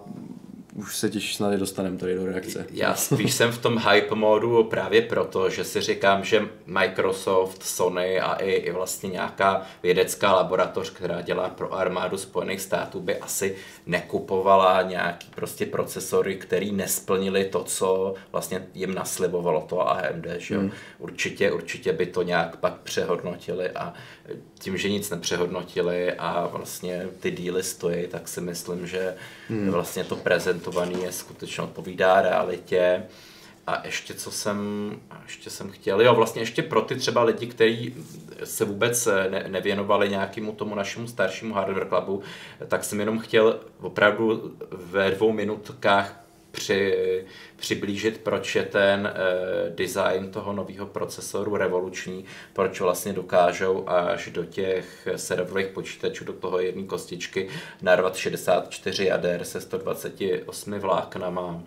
už se těší snad dostaneme tady do reakce. Já spíš jsem v tom hype modu právě proto, že si říkám, že Microsoft, Sony a i, i vlastně nějaká vědecká laboratoř, která dělá pro armádu Spojených států, by asi nekupovala nějaký prostě procesory, který nesplnili to, co vlastně jim naslibovalo to AMD, že hmm. Určitě, určitě by to nějak pak přehodnotili a tím, že nic nepřehodnotili a vlastně ty díly stojí, tak si myslím, že hmm. vlastně to prezentované je skutečně odpovídá realitě. A ještě co jsem, ještě jsem chtěl, jo vlastně ještě pro ty třeba lidi, kteří se vůbec ne, nevěnovali nějakému tomu našemu staršímu hardware clubu, tak jsem jenom chtěl opravdu ve dvou minutkách při, přiblížit, proč je ten uh, design toho nového procesoru revoluční, proč vlastně dokážou až do těch serverových počítačů, do toho jedné kostičky narvat 64 jader se 128 vláknama.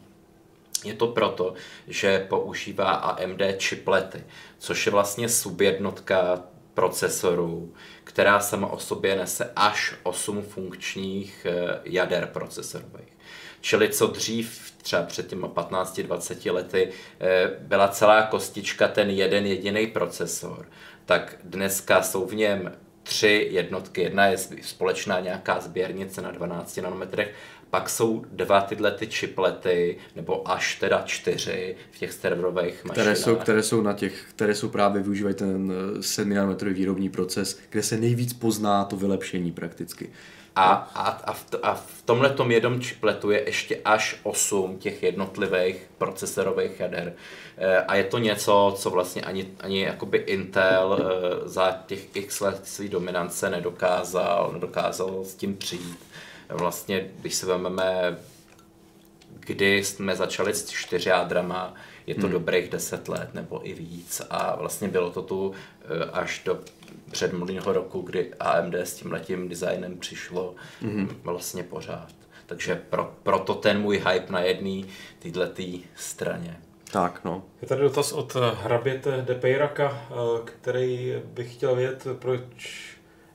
Je to proto, že používá AMD chiplety, což je vlastně subjednotka procesorů, která sama o sobě nese až 8 funkčních eh, jader procesorových. Čili co dřív třeba před těmi 15-20 lety eh, byla celá kostička ten jeden jediný procesor, tak dneska jsou v něm tři jednotky. Jedna je společná nějaká sběrnice na 12 nanometrech, pak jsou dva tyhle ty čiplety, nebo až teda čtyři v těch serverových mašinách. Které jsou, které jsou na těch, které jsou právě využívají ten 7 nanometrový výrobní proces, kde se nejvíc pozná to vylepšení prakticky. A, a, a, v, a v tomhle tom jednom čipletu je ještě až 8 těch jednotlivých procesorových jader. E, a je to něco, co vlastně ani, ani jakoby Intel e, za těch x let své dominance nedokázal, nedokázal s tím přijít. Vlastně, když se vezmeme, kdy jsme začali s čtyři jádrama, je to hmm. dobrých 10 let nebo i víc a vlastně bylo to tu e, až do předminulého roku, kdy AMD s tím letím designem přišlo mm-hmm. vlastně pořád. Takže pro, proto ten můj hype na jedné této straně. Tak, no. Je tady dotaz od hraběte Depejraka, eh, který bych chtěl vědět, proč,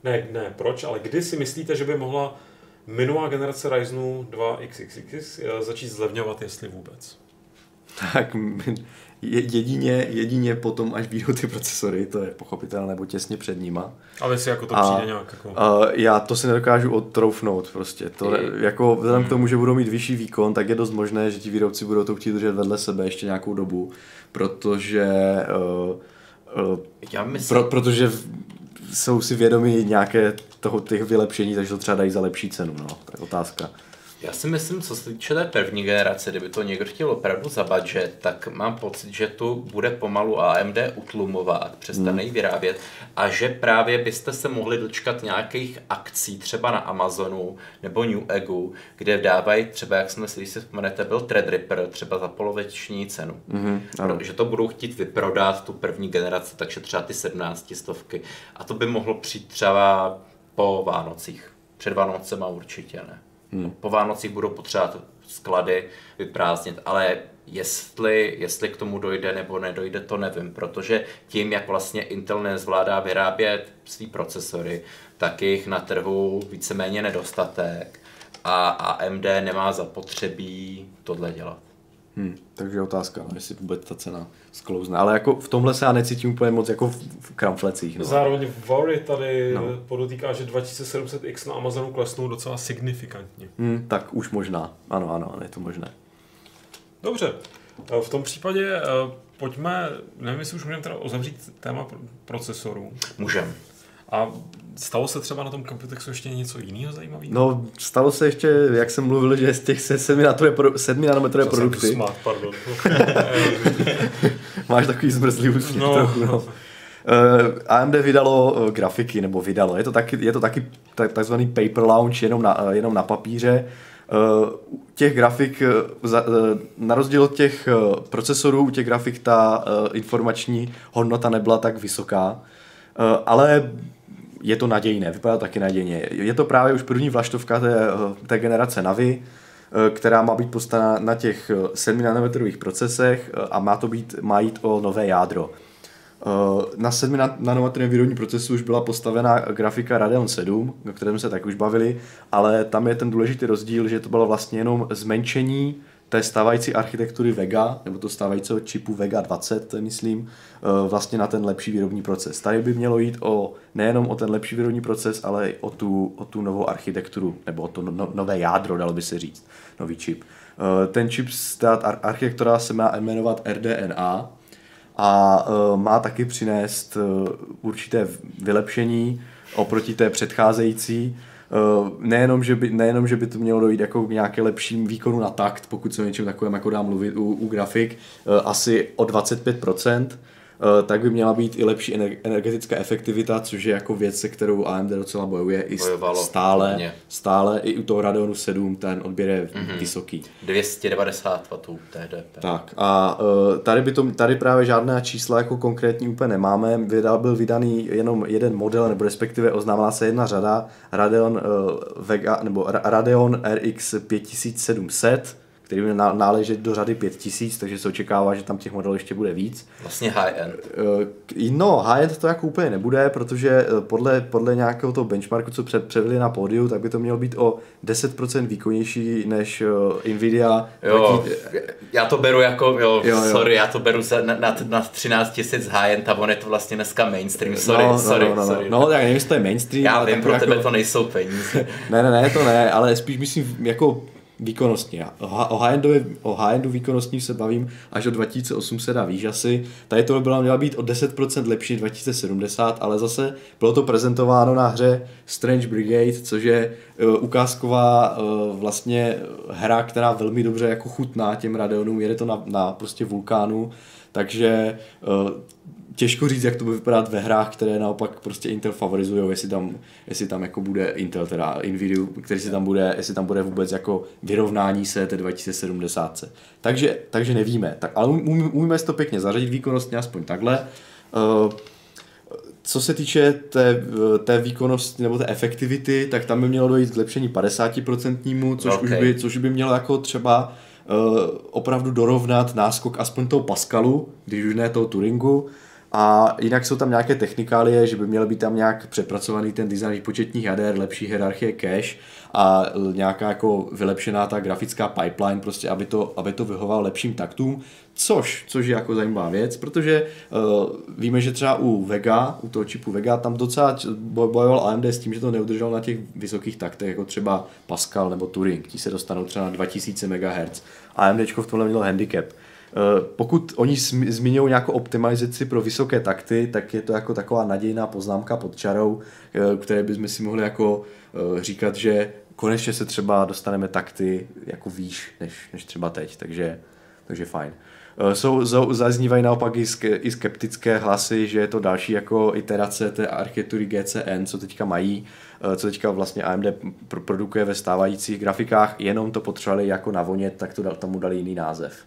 ne, ne proč, ale kdy si myslíte, že by mohla minulá generace Ryzenu 2 XXX eh, začít zlevňovat, jestli vůbec? Tak jedině, jedině potom, až výjdou ty procesory, to je pochopitelné, nebo těsně před nima. Ale si jako to a, přijde nějak jako... A já to si nedokážu odtroufnout prostě. To, I, jako vzhledem hmm. k tomu, že budou mít vyšší výkon, tak je dost možné, že ti výrobci budou to chtít držet vedle sebe ještě nějakou dobu, protože uh, uh, já myslím... pro, protože jsou si vědomi nějaké toho, těch vylepšení, takže to třeba dají za lepší cenu, no, to je otázka. Já si myslím, co se týče té první generace, kdyby to někdo chtěl opravdu za budget, tak mám pocit, že tu bude pomalu AMD utlumovat, přestane hmm. vyrábět a že právě byste se mohli dočkat nějakých akcí třeba na Amazonu nebo New Egu, kde dávají třeba, jak jsme si, si vzpomenete, byl Threadripper třeba za poloviční cenu. Hmm, že to budou chtít vyprodat tu první generaci, takže třeba ty 17 stovky. A to by mohlo přijít třeba po Vánocích. Před Vánocema určitě ne. Hmm. Po Vánocích budou potřebovat sklady vyprázdnit, ale jestli, jestli k tomu dojde nebo nedojde, to nevím, protože tím, jak vlastně Intel nezvládá vyrábět svý procesory, tak jich na trhu víceméně nedostatek a AMD nemá zapotřebí tohle dělat. Hmm, takže otázka, no, jestli vůbec ta cena sklouzne. Ale jako v tomhle se já necítím úplně moc jako v, v kramflecích. No. Zároveň Vary tady no. podotýká, že 2700X na Amazonu klesnou docela signifikantně. Hmm, tak už možná. Ano, ano, je to možné. Dobře. V tom případě eh, pojďme, nevím, jestli už můžeme teda uzavřít téma procesorů. Můžeme. A stalo se třeba na tom Computexu ještě něco jiného zajímavého? No, stalo se ještě, jak jsem mluvil, že z těch 7 nanometrové produkty. Jsem smát, pardon. Máš takový zmrzlý úsměv no. trochu, no. Uh, eh, AMD vydalo uh, grafiky, nebo vydalo, je to taky, je to taky tak, takzvaný paper launch jenom na, uh, jenom na papíře. Uh, těch grafik, uh, na rozdíl od těch uh, procesorů, u těch grafik ta uh, informační hodnota nebyla tak vysoká, uh, ale je to nadějné, vypadá taky nadějně. Je to právě už první vlaštovka té, té generace Navi, eh, která má být postavená na těch 7 eh, nanometrových procesech eh, a má to být, má jít o nové jádro. Na 7 nanometrovém výrobním procesu už byla postavena grafika Radeon 7, o kterém se tak už bavili, ale tam je ten důležitý rozdíl, že to bylo vlastně jenom zmenšení té stávající architektury Vega, nebo to stávajícího čipu Vega 20, myslím, eh, vlastně na ten lepší výrobní proces. Tady by mělo jít o nejenom o ten lepší výrobní proces, ale i o tu, o tu novou architekturu, nebo o to no, nové jádro, dalo by se říct, nový čip. Eh, ten čip, ta architektura se má jmenovat RDNA a eh, má taky přinést určité vylepšení oproti té předcházející, nejenom, že by, nejenom, že by to mělo dojít jako k nějaké lepším výkonu na takt, pokud se o něčem takovém jako dá mluvit u, u grafik, eh, asi o 25%, Eh, tak by měla být i lepší energetická efektivita, což je jako věc, se kterou AMD docela bojuje i Bojovalo. stále, hodně. stále i u toho Radeonu 7 ten odběr je mm-hmm. vysoký. 290 W TDP. Tak a uh, tady, by to, tady právě žádná čísla jako konkrétní úplně nemáme. Vydal, byl vydaný jenom jeden model, nebo respektive oznámila se jedna řada Radeon, uh, Vega, nebo Radeon RX 5700, který bude náležet do řady 5000, takže se očekává, že tam těch modelů ještě bude víc. Vlastně high-end. Eh, no, high-end to jako úplně nebude, protože eh, podle, podle nějakého toho benchmarku, co před, předvedli na pódiu, tak by to mělo být o 10% výkonnější než eh, Nvidia. Jo, já to beru jako, jo, jo, jo. sorry, já to beru za, na, na, na 13 000 high-end a on je to vlastně dneska mainstream, sorry, no, no, sorry, no, no, sorry. No, no tak nevím, jestli to je mainstream. Já vím, pro jako... tebe to nejsou peníze. ne, ne, ne, to ne, ale spíš myslím, jako výkonnostně. O high-endu, o high-endu výkonnostní se bavím až o 2800 a výš asi. Tady to byla měla být o 10% lepší 2070, ale zase bylo to prezentováno na hře Strange Brigade, což je uh, ukázková uh, vlastně hra, která velmi dobře jako chutná těm Radeonům, jede to na, na prostě vulkánu, takže uh, těžko říct, jak to bude vypadat ve hrách, které naopak prostě Intel favorizují, jestli tam, jestli tam jako bude Intel, teda Nvidia, který si tam bude, jestli tam bude vůbec jako vyrovnání se té 2070. Takže, takže nevíme, tak, ale umíme si to pěkně zařadit výkonnostně aspoň takhle. Uh, co se týče té, té výkonnosti nebo té efektivity, tak tam by mělo dojít k zlepšení 50%, což, okay. už by, což by mělo jako třeba uh, opravdu dorovnat náskok aspoň toho Pascalu, když už ne toho Turingu, a jinak jsou tam nějaké technikálie, že by měl být tam nějak přepracovaný ten design výpočetních jader, lepší hierarchie cache a nějaká jako vylepšená ta grafická pipeline, prostě aby to, aby to vyhovalo lepším taktům, což, což je jako zajímavá věc, protože uh, víme, že třeba u Vega, u toho čipu Vega, tam docela bojoval AMD s tím, že to neudržel na těch vysokých taktech, jako třeba Pascal nebo Turing, ti se dostanou třeba na 2000 MHz. AMD v tomhle mělo handicap. Eh, pokud oni zmiňují nějakou optimalizaci pro vysoké takty, tak je to jako taková nadějná poznámka pod čarou, eh, které bychom si mohli jako eh, říkat, že konečně se třeba dostaneme takty jako výš než, než třeba teď, takže, takže fajn. Jsou, zaznívají naopak i, skeptické hlasy, že je to další jako iterace té architektury GCN, co teďka mají, co teďka vlastně AMD produkuje ve stávajících grafikách, jenom to potřebovali jako navonět, tak to tomu dali jiný název.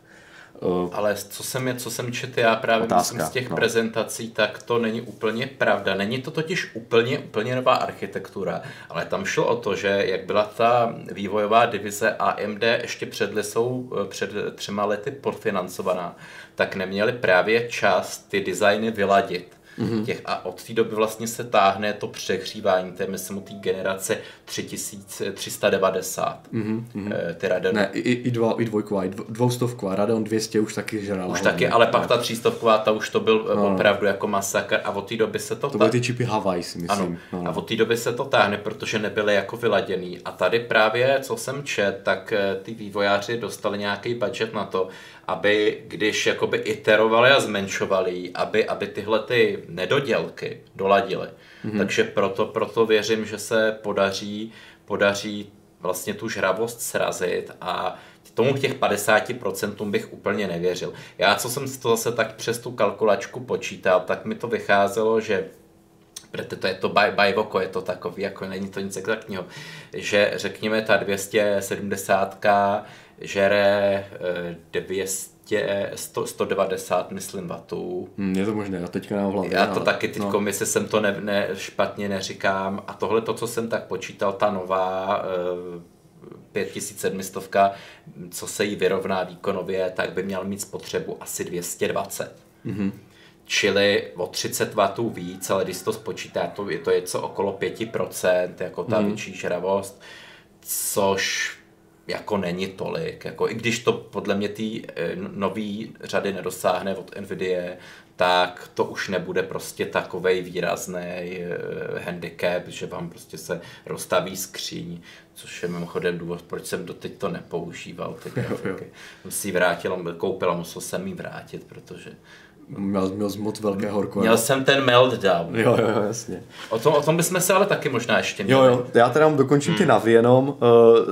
Uh, Ale co jsem, co jsem četl já právě otázka, myslím z těch no. prezentací, tak to není úplně pravda. Není to totiž úplně, úplně nová architektura, ale tam šlo o to, že jak byla ta vývojová divize AMD ještě před lesou, eh, před třema lety podfinancovaná, tak neměli právě čas ty designy vyladit. Mm-hmm. Těch, a od té doby vlastně se táhne to přehřívání té, myslím, té generace 3390. Mm-hmm. Ty Radeon. Ne, i, i, dva, i dvojková, i dvoustovková, Radeon 200 už taky žral. Už taky, ale pak ta třístovková, ta už to byl no, no. opravdu jako masakr a od té doby se to... To byly ty čipy Hawaii, si myslím. Ano. No, no. A od té doby se to táhne, protože nebyly jako vyladěný. A tady právě, co jsem čet, tak eh, ty vývojáři dostali nějaký budget na to, aby když jakoby iterovali a zmenšovali, aby, aby tyhle ty nedodělky doladili. Mm-hmm. Takže proto, proto věřím, že se podaří, podaří vlastně tu žravost srazit a tomu těch 50% bych úplně nevěřil. Já, co jsem to zase tak přes tu kalkulačku počítal, tak mi to vycházelo, že protože to je to by, by oko, je to takový, jako není to nic exaktního, že řekněme ta 270 žere 200, 100, 190, myslím, vatů. Hmm, je to možné, já teďka na hlavě. Já to ale, taky teď no. komise jsem to ne, ne, špatně neříkám a tohle to, co jsem tak počítal, ta nová uh, 5700, co se jí vyrovná výkonově, tak by měl mít spotřebu asi 220. Mm-hmm. Čili o 30 W víc, ale když to spočítá, to je to něco okolo 5%, jako ta mm. větší žravost, což jako není tolik. Jako, I když to podle mě ty eh, nový řady nedosáhne od NVIDIA, tak to už nebude prostě takový výrazný eh, handicap, že vám prostě se rozstaví skříň, což je mimochodem důvod, proč jsem doteď to nepoužíval. Ty jo, jo. Jsem si ji vrátil, koupil a musel jsem ji vrátit, protože Měl, měl jsi moc velké horko. Měl jsem ten meltdown. Jo, jo, jasně. O tom, o tom bychom se ale taky možná ještě měli. Jo, jo, já teda dokončím hmm. ty navy jenom. Uh,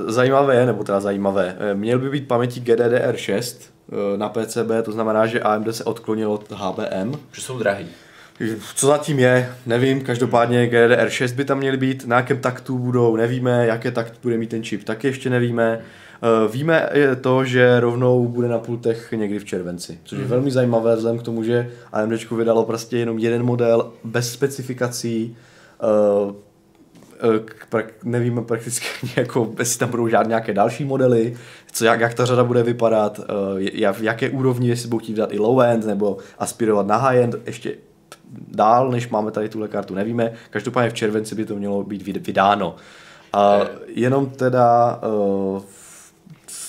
zajímavé, nebo teda zajímavé, uh, měl by být paměti GDDR6 uh, na PCB, to znamená, že AMD se odklonilo od HBM. Že jsou drahý. Co zatím je, nevím, každopádně GDDR6 by tam měly být, na jakém taktu budou, nevíme, jaké takt bude mít ten čip, taky ještě nevíme. Eh, víme je to, že rovnou bude na pultech někdy v červenci, což je mm. velmi zajímavé vzhledem k tomu, že AMD vydalo prostě jenom jeden model bez specifikací, uh, nevíme prakticky jako, jestli tam budou žádné nějaké další modely, co, jak, jak ta řada bude vypadat, jak, v jaké úrovni, jestli budou chtít dát i low-end nebo aspirovat na high-end, ještě dál, než máme tady tuhle kartu, nevíme. Každopádně v červenci by to mělo být vydáno. A jenom teda uh,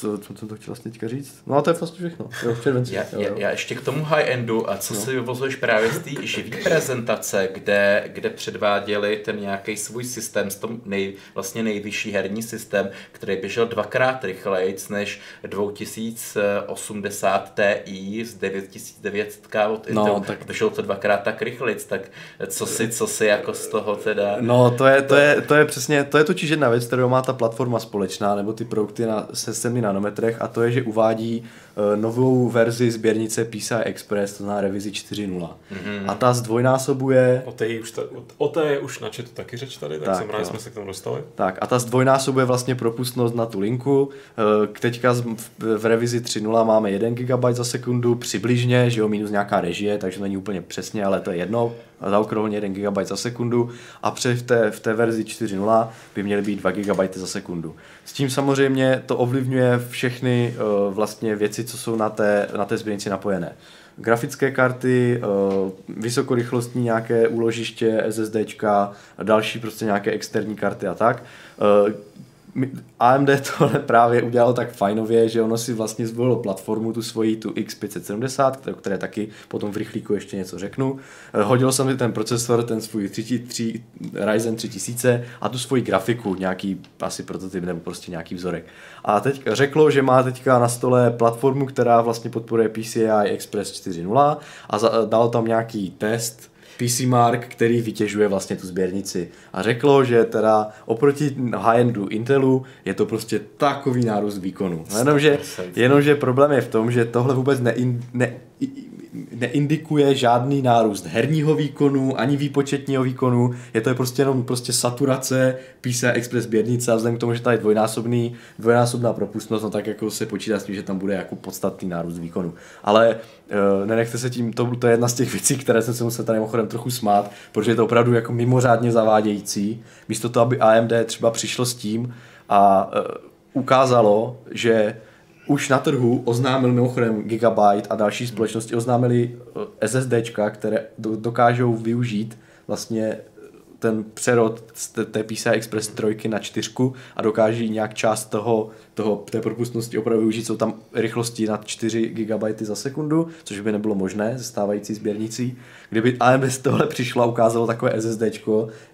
co, co jsem to chtěl vlastně teďka říct? No a to je vlastně všechno. Jo, v červenci. Já, já, já, ještě k tomu high-endu a co no. si vyvozuješ právě z té živý prezentace, kde, kde předváděli ten nějaký svůj systém, s tom nej, vlastně nejvyšší herní systém, který běžel dvakrát rychleji než 2080 Ti z 9900 od Intel. No, tak... Běželo to dvakrát tak rychleji, tak co si, co si jako z toho teda... No to je, to je, to je přesně, to je totiž jedna věc, kterou má ta platforma společná, nebo ty produkty na, se, se nanometrech a to je, že uvádí uh, novou verzi sběrnice PCI Express, to znamená revizi 4.0. Mm-hmm. A ta zdvojnásobuje... O té, už ta, o té je už načetu taky řeč tady, tak, tak jsem rád, jsme se k tomu dostali. Tak a ta zdvojnásobuje vlastně propustnost na tu linku. Uh, teďka v, v revizi 3.0 máme 1 GB za sekundu přibližně, že jo, minus nějaká režie, takže to není úplně přesně, ale to je jedno zaokrouhleně 1 GB za sekundu a při v té, v té verzi 4.0 by měly být 2 GB za sekundu. S tím samozřejmě to ovlivňuje všechny uh, vlastně věci, co jsou na té, na té sběrnici napojené. Grafické karty, uh, vysokorychlostní nějaké úložiště, SSDčka, další prostě nějaké externí karty a tak. Uh, AMD tohle právě udělalo tak fajnově, že ono si vlastně zvolilo platformu, tu svoji, tu X570, které, taky potom v rychlíku ještě něco řeknu. Eh, hodil jsem si ten procesor, ten svůj 3, 3, Ryzen 3000 a tu svoji grafiku, nějaký asi prototyp nebo prostě nějaký vzorek. A teď řeklo, že má teďka na stole platformu, která vlastně podporuje PCI Express 4.0 a dalo tam nějaký test, PC Mark, který vytěžuje vlastně tu sběrnici. A řeklo, že teda oproti high-endu Intelu je to prostě takový nárůst výkonu. Jenomže, jenomže problém je v tom, že tohle vůbec ne, ne neindikuje žádný nárůst herního výkonu, ani výpočetního výkonu, je to prostě jenom prostě saturace PCI Express běrnice a vzhledem k tomu, že tady je dvojnásobný, dvojnásobná propustnost, no tak jako se počítá s tím, že tam bude jako podstatný nárůst výkonu. Ale uh, nenechte se tím, to, to je jedna z těch věcí, které jsem se musel tady mimochodem trochu smát, protože je to opravdu jako mimořádně zavádějící. Místo toho, aby AMD třeba přišlo s tím a uh, ukázalo, že už na trhu oznámil mimochodem Gigabyte a další společnosti oznámili eh, SSDčka, které dokážou využít vlastně ten přerod z té PCI Express 3 na 4 a dokáží nějak část toho, toho, té propustnosti opravdu využít. Jsou tam rychlosti na 4 GB za sekundu, což by nebylo možné ze stávající sběrnicí. Kdyby AMD z tohle přišlo a ukázalo takové SSD,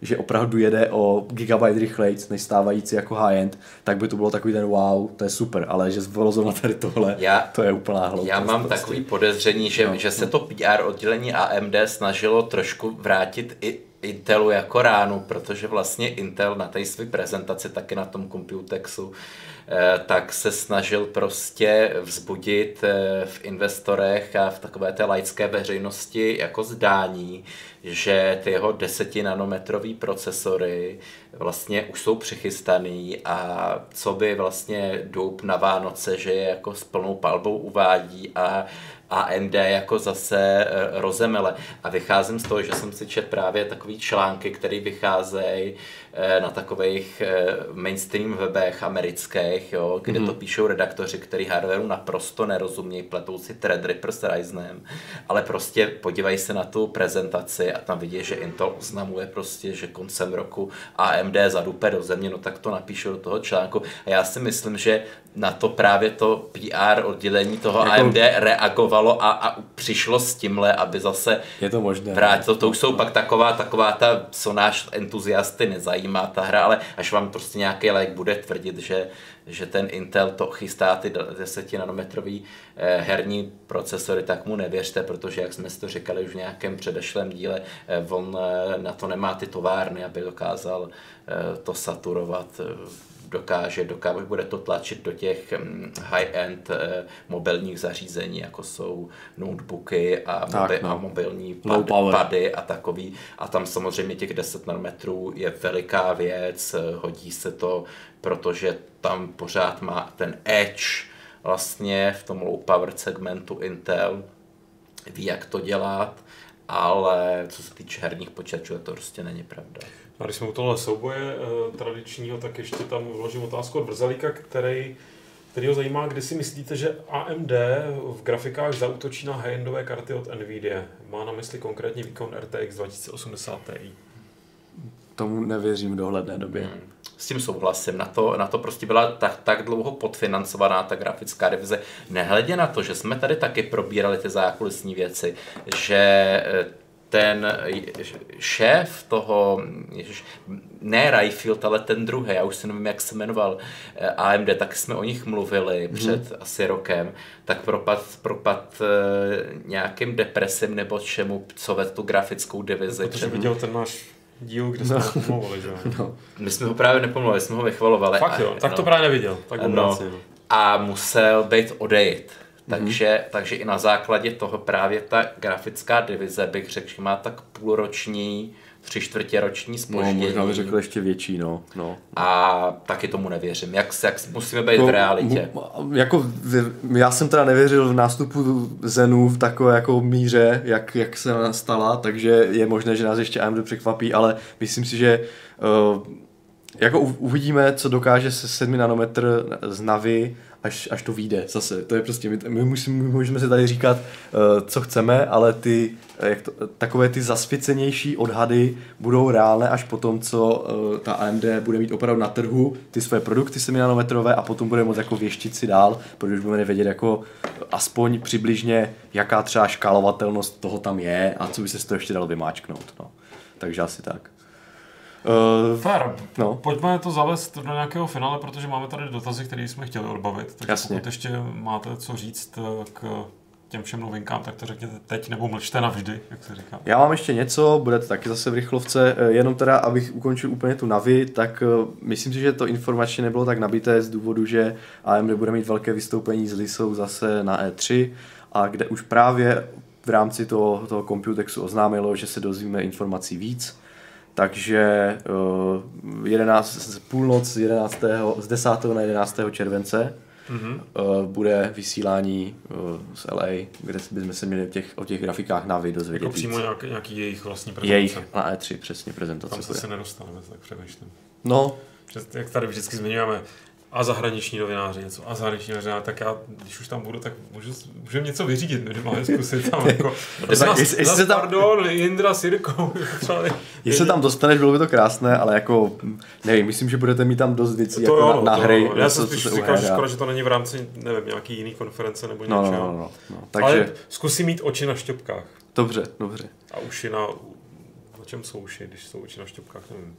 že opravdu jede o gigabyte rychleji než stávající jako high-end, tak by to bylo takový ten wow, to je super, ale že na tady tohle, já, to je úplná hloupost. Já mám prostě. takový podezření, že, no, že se to PR oddělení AMD snažilo trošku vrátit i Intelu jako ránu, protože vlastně Intel na té své prezentaci taky na tom Computexu eh, tak se snažil prostě vzbudit eh, v investorech a v takové té laické veřejnosti jako zdání, že ty jeho 10 nanometrový procesory vlastně už jsou přichystaný a co by vlastně doup na Vánoce, že je jako s plnou palbou uvádí a AMD jako zase eh, rozemele. A vycházím z toho, že jsem si čet právě takový články, které vycházejí Eh, na takových eh, mainstream webech amerických, jo, kde mm-hmm. to píšou redaktoři, kteří hardwareu naprosto nerozumějí, pletou si Threadripper s Ryzenem, ale prostě podívají se na tu prezentaci a tam vidí, že Intel oznamuje prostě, že koncem roku AMD zadupe do země, no tak to napíšou do toho článku. A já si myslím, že na to právě to PR oddělení toho jako... AMD reagovalo a, a přišlo s tímhle, aby zase je to možné. vrátilo. To už jsou pak taková, taková ta, co náš entuziasty nezajímá, zajímá ta hra, ale až vám prostě nějaký like bude tvrdit, že, že ten Intel to chystá ty 10 nanometrový eh, herní procesory, tak mu nevěřte, protože jak jsme si to říkali už v nějakém předešlém díle, eh, on eh, na to nemá ty továrny, aby dokázal to saturovat dokáže, dokáže, bude to tlačit do těch mm, high-end eh, mobilních zařízení, jako jsou notebooky a, tak, mobi- no. a mobilní pad, pady a takový. A tam samozřejmě těch 10 nanometrů je veliká věc, eh, hodí se to, protože tam pořád má ten edge vlastně v tom low power segmentu Intel, ví, jak to dělat, ale co se týče herních počítačů, to prostě není pravda. A když jsme u tohle souboje eh, tradičního, tak ještě tam vložím otázku od Brzalíka, který, který ho zajímá, kdy si myslíte, že AMD v grafikách zautočí na high-endové karty od Nvidia. Má na mysli konkrétně výkon RTX 2080 Ti. Tomu nevěřím v dohledné době. Hmm. S tím souhlasím. Na to, na to prostě byla tak, tak dlouho podfinancovaná ta grafická divize. Nehledě na to, že jsme tady taky probírali ty zákulisní věci, že eh, ten šéf toho, ježiš, ne Rayfield, ale ten druhý, já už si nevím, jak se jmenoval, eh, AMD, tak jsme o nich mluvili mm. před asi rokem, tak propad, propad eh, nějakým depresem nebo čemu, co ve tu grafickou divizi. Protože před... viděl ten náš díl, kde jsme no. ho pomluvili, že no. My jsme ho právě nepomluvili, jsme ho vychvalovali. Fakt jo, a, tak no. to právě neviděl. Tak no. A musel být odejít takže, mm. takže i na základě toho právě ta grafická divize bych řekl, že má tak půlroční, tři čtvrtě roční spoždění. No, možná bych řekl ještě větší, no. no. A taky tomu nevěřím. Jak, jak musíme být no, v realitě? Jako, já jsem teda nevěřil v nástupu Zenu v takové jako míře, jak, jak se stala, takže je možné, že nás ještě AMD překvapí, ale myslím si, že uh, jako uvidíme, co dokáže se 7 nanometr z Navi až, až to vyjde zase. To je prostě, my, my, musíme, my můžeme se tady říkat, uh, co chceme, ale ty, eh, jak to, takové ty zasvěcenější odhady budou reálné až po tom, co uh, ta AMD bude mít opravdu na trhu ty své produkty seminanometrové a potom bude moct jako věštit si dál, protože budeme vědět jako aspoň přibližně, jaká třeba škálovatelnost toho tam je a co by se z toho ještě dalo vymáčknout. No. Takže asi tak. Uh, Fair. No. Pojďme to zavést do nějakého finále, protože máme tady dotazy, které jsme chtěli odbavit. Takže Jasně. pokud ještě máte co říct eh, k těm všem novinkám, tak to řekněte teď nebo mlčte navždy, jak se říká. Já mám ještě něco, bude to taky zase v rychlovce, eh, jenom teda, abych ukončil úplně tu Navi, tak myslím si, že to informačně nebylo tak nabité z důvodu, že AMD bude mít velké vystoupení s Lisou zase na E3 a kde už právě v rámci toho, toho Computexu oznámilo, že se dozvíme informací víc. Takže uh, 11, půlnoc 11. z 10. na 11. července mm-hmm. uh, bude vysílání uh, z LA, kde bychom se měli o těch, o těch grafikách na video dozvědět Jako přímo nějaký, nějaký jejich vlastní prezentace. Jejich na E3, přesně prezentace. Tam se, se nedostaneme, tak přemýšlím. No. Jak tady vždycky zmiňujeme, a zahraniční novináři něco, a zahraniční novináři, tak já, když už tam budu, tak můžu, můžu něco vyřídit minimálně, zkusit tam jako, tak, jestli, se tam, pardon, Jindra Sirko, Jestli tam dostaneš, bylo by to krásné, ale jako, nevím, myslím, že budete mít tam dost věcí to jako jo, na, na hry. Jo. Já jsem spíš říkal, že skoro, že to není v rámci, nevím, nějaký jiný konference nebo no, něčeho. No, no, no, no. Takže... Ale zkusím mít oči na šťopkách. Dobře, dobře. A uši na, na čem jsou uši, když jsou oči na šťopkách, nevím.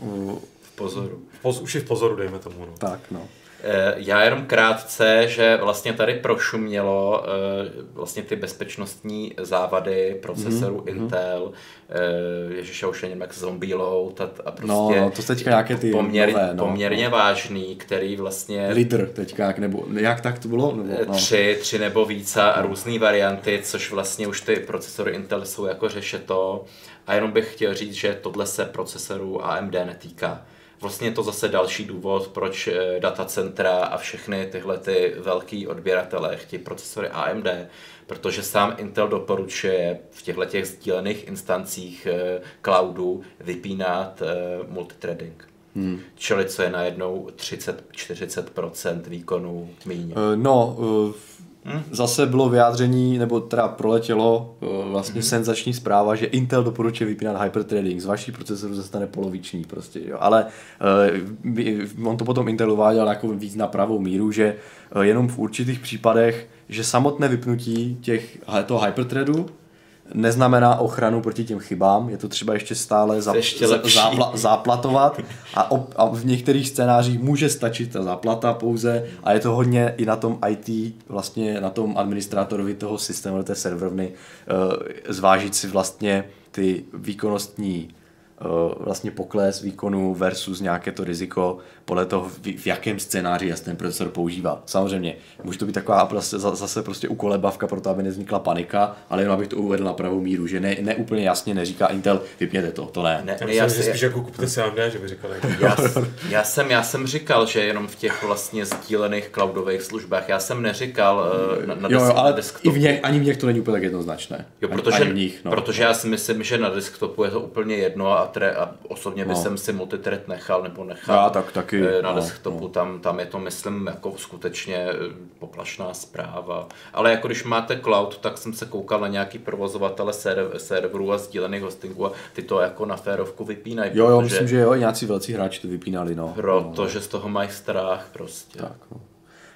U pozoru. Poz, už je v pozoru, dejme tomu. No. Tak, no. Eh, já jenom krátce, že vlastně tady prošumělo eh, vlastně ty bezpečnostní závady procesorů mm-hmm. Intel, eh, ježiš, už nevím, jak zombie load a, a prostě no, no, to teďka nějaké ty poměr, nové, no, poměrně vážný, který vlastně... Lídr teďka, nebo jak tak to bylo? Nebo, no. Tři, tři nebo více a různé varianty, což vlastně už ty procesory Intel jsou jako řešeto. A jenom bych chtěl říct, že tohle se procesorů AMD netýká vlastně je to zase další důvod, proč eh, datacentra a všechny tyhle ty velký odběratele chtějí procesory AMD, protože sám Intel doporučuje v těchto těch sdílených instancích eh, cloudu vypínat eh, multithreading. Hmm. Čili co je najednou 30-40% výkonu míň. No, Hmm. Zase bylo vyjádření, nebo teda proletělo uh, vlastně hmm. senzační zpráva, že Intel doporučuje vypínat hyperthreading. Z vaší procesoru se stane poloviční prostě, jo. Ale uh, on to potom Intel uváděl jako víc na pravou míru, že uh, jenom v určitých případech, že samotné vypnutí těch, toho hyperthreadu neznamená ochranu proti těm chybám, je to třeba ještě stále za, ještě za, zápla, záplatovat a, op, a v některých scénářích může stačit ta záplata pouze a je to hodně i na tom IT, vlastně na tom administrátorovi toho systému, té serverovny, uh, zvážit si vlastně ty výkonnostní vlastně pokles výkonu versus nějaké to riziko podle toho, v, jakém scénáři ten procesor používá. Samozřejmě, může to být taková prostě, zase prostě ukolebavka pro to, aby nevznikla panika, ale jenom abych to uvedl na pravou míru, že ne, ne úplně jasně neříká Intel, vypněte to, to ne. ne, ne já jsem spíš jako kupte si AMD, že by říkal. Já, já, jsem, já jsem říkal, že jenom v těch vlastně sdílených cloudových službách, já jsem neříkal uh, na, na, jo, jo, ale desktopu. I v něch, ani v něch to není úplně tak jednoznačné. Jo, protože, ani v nich, no. protože já si myslím, že na desktopu je to úplně jedno a, tre, a osobně no. bych si multithread nechal nebo nechal. Já tak taky taky. Na no, desktopu no. Tam, tam je to, myslím, jako skutečně eh, poplašná zpráva. Ale jako když máte cloud, tak jsem se koukal na nějaký provozovatele serverů a sdílených hostingů a ty to jako na férovku vypínají. Jo, jo, myslím, že jo, nějací velcí hráči to vypínali, no. Protože z toho mají strach prostě. Tak, no.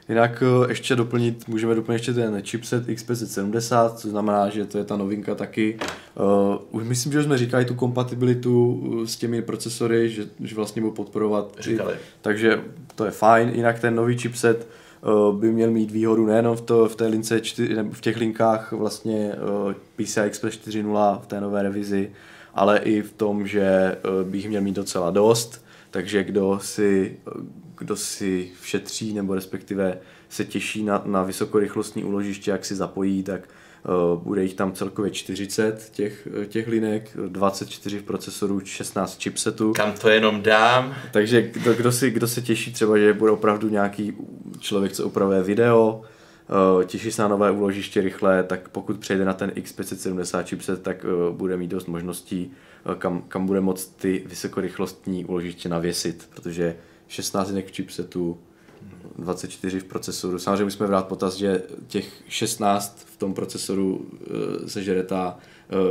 Jinak eh, ještě doplnit, můžeme doplnit ještě ten chipset X570, co znamená, že to je ta novinka taky. Uh, už myslím, že jsme říkali tu kompatibilitu eh, s těmi procesory, že, že vlastně budou podporovat. Říkali. takže to je fajn. Jinak ten nový chipset uh, by měl mít výhodu nejenom v, to, v té lince, čtyři, v těch linkách vlastně uh, PCI Express 4.0 v té nové revizi, ale i v tom, že uh, bych měl mít docela dost, takže kdo si kdo si všetří nebo respektive se těší na, na vysokorychlostní úložiště, jak si zapojí, tak uh, bude jich tam celkově 40 těch, těch linek, 24 procesorů, 16 chipsetů. Kam to jenom dám? Takže kdo, kdo, si, kdo se těší třeba, že bude opravdu nějaký člověk, co upravuje video, uh, těší se na nové úložiště rychle, tak pokud přejde na ten X570 chipset, tak bude mít dost možností, kam, kam bude moct ty vysokorychlostní úložiště navěsit, protože 16 jinek v chipsetu, 24 v procesoru. Samozřejmě musíme vrát potaz, že těch 16 v tom procesoru uh, sežere ta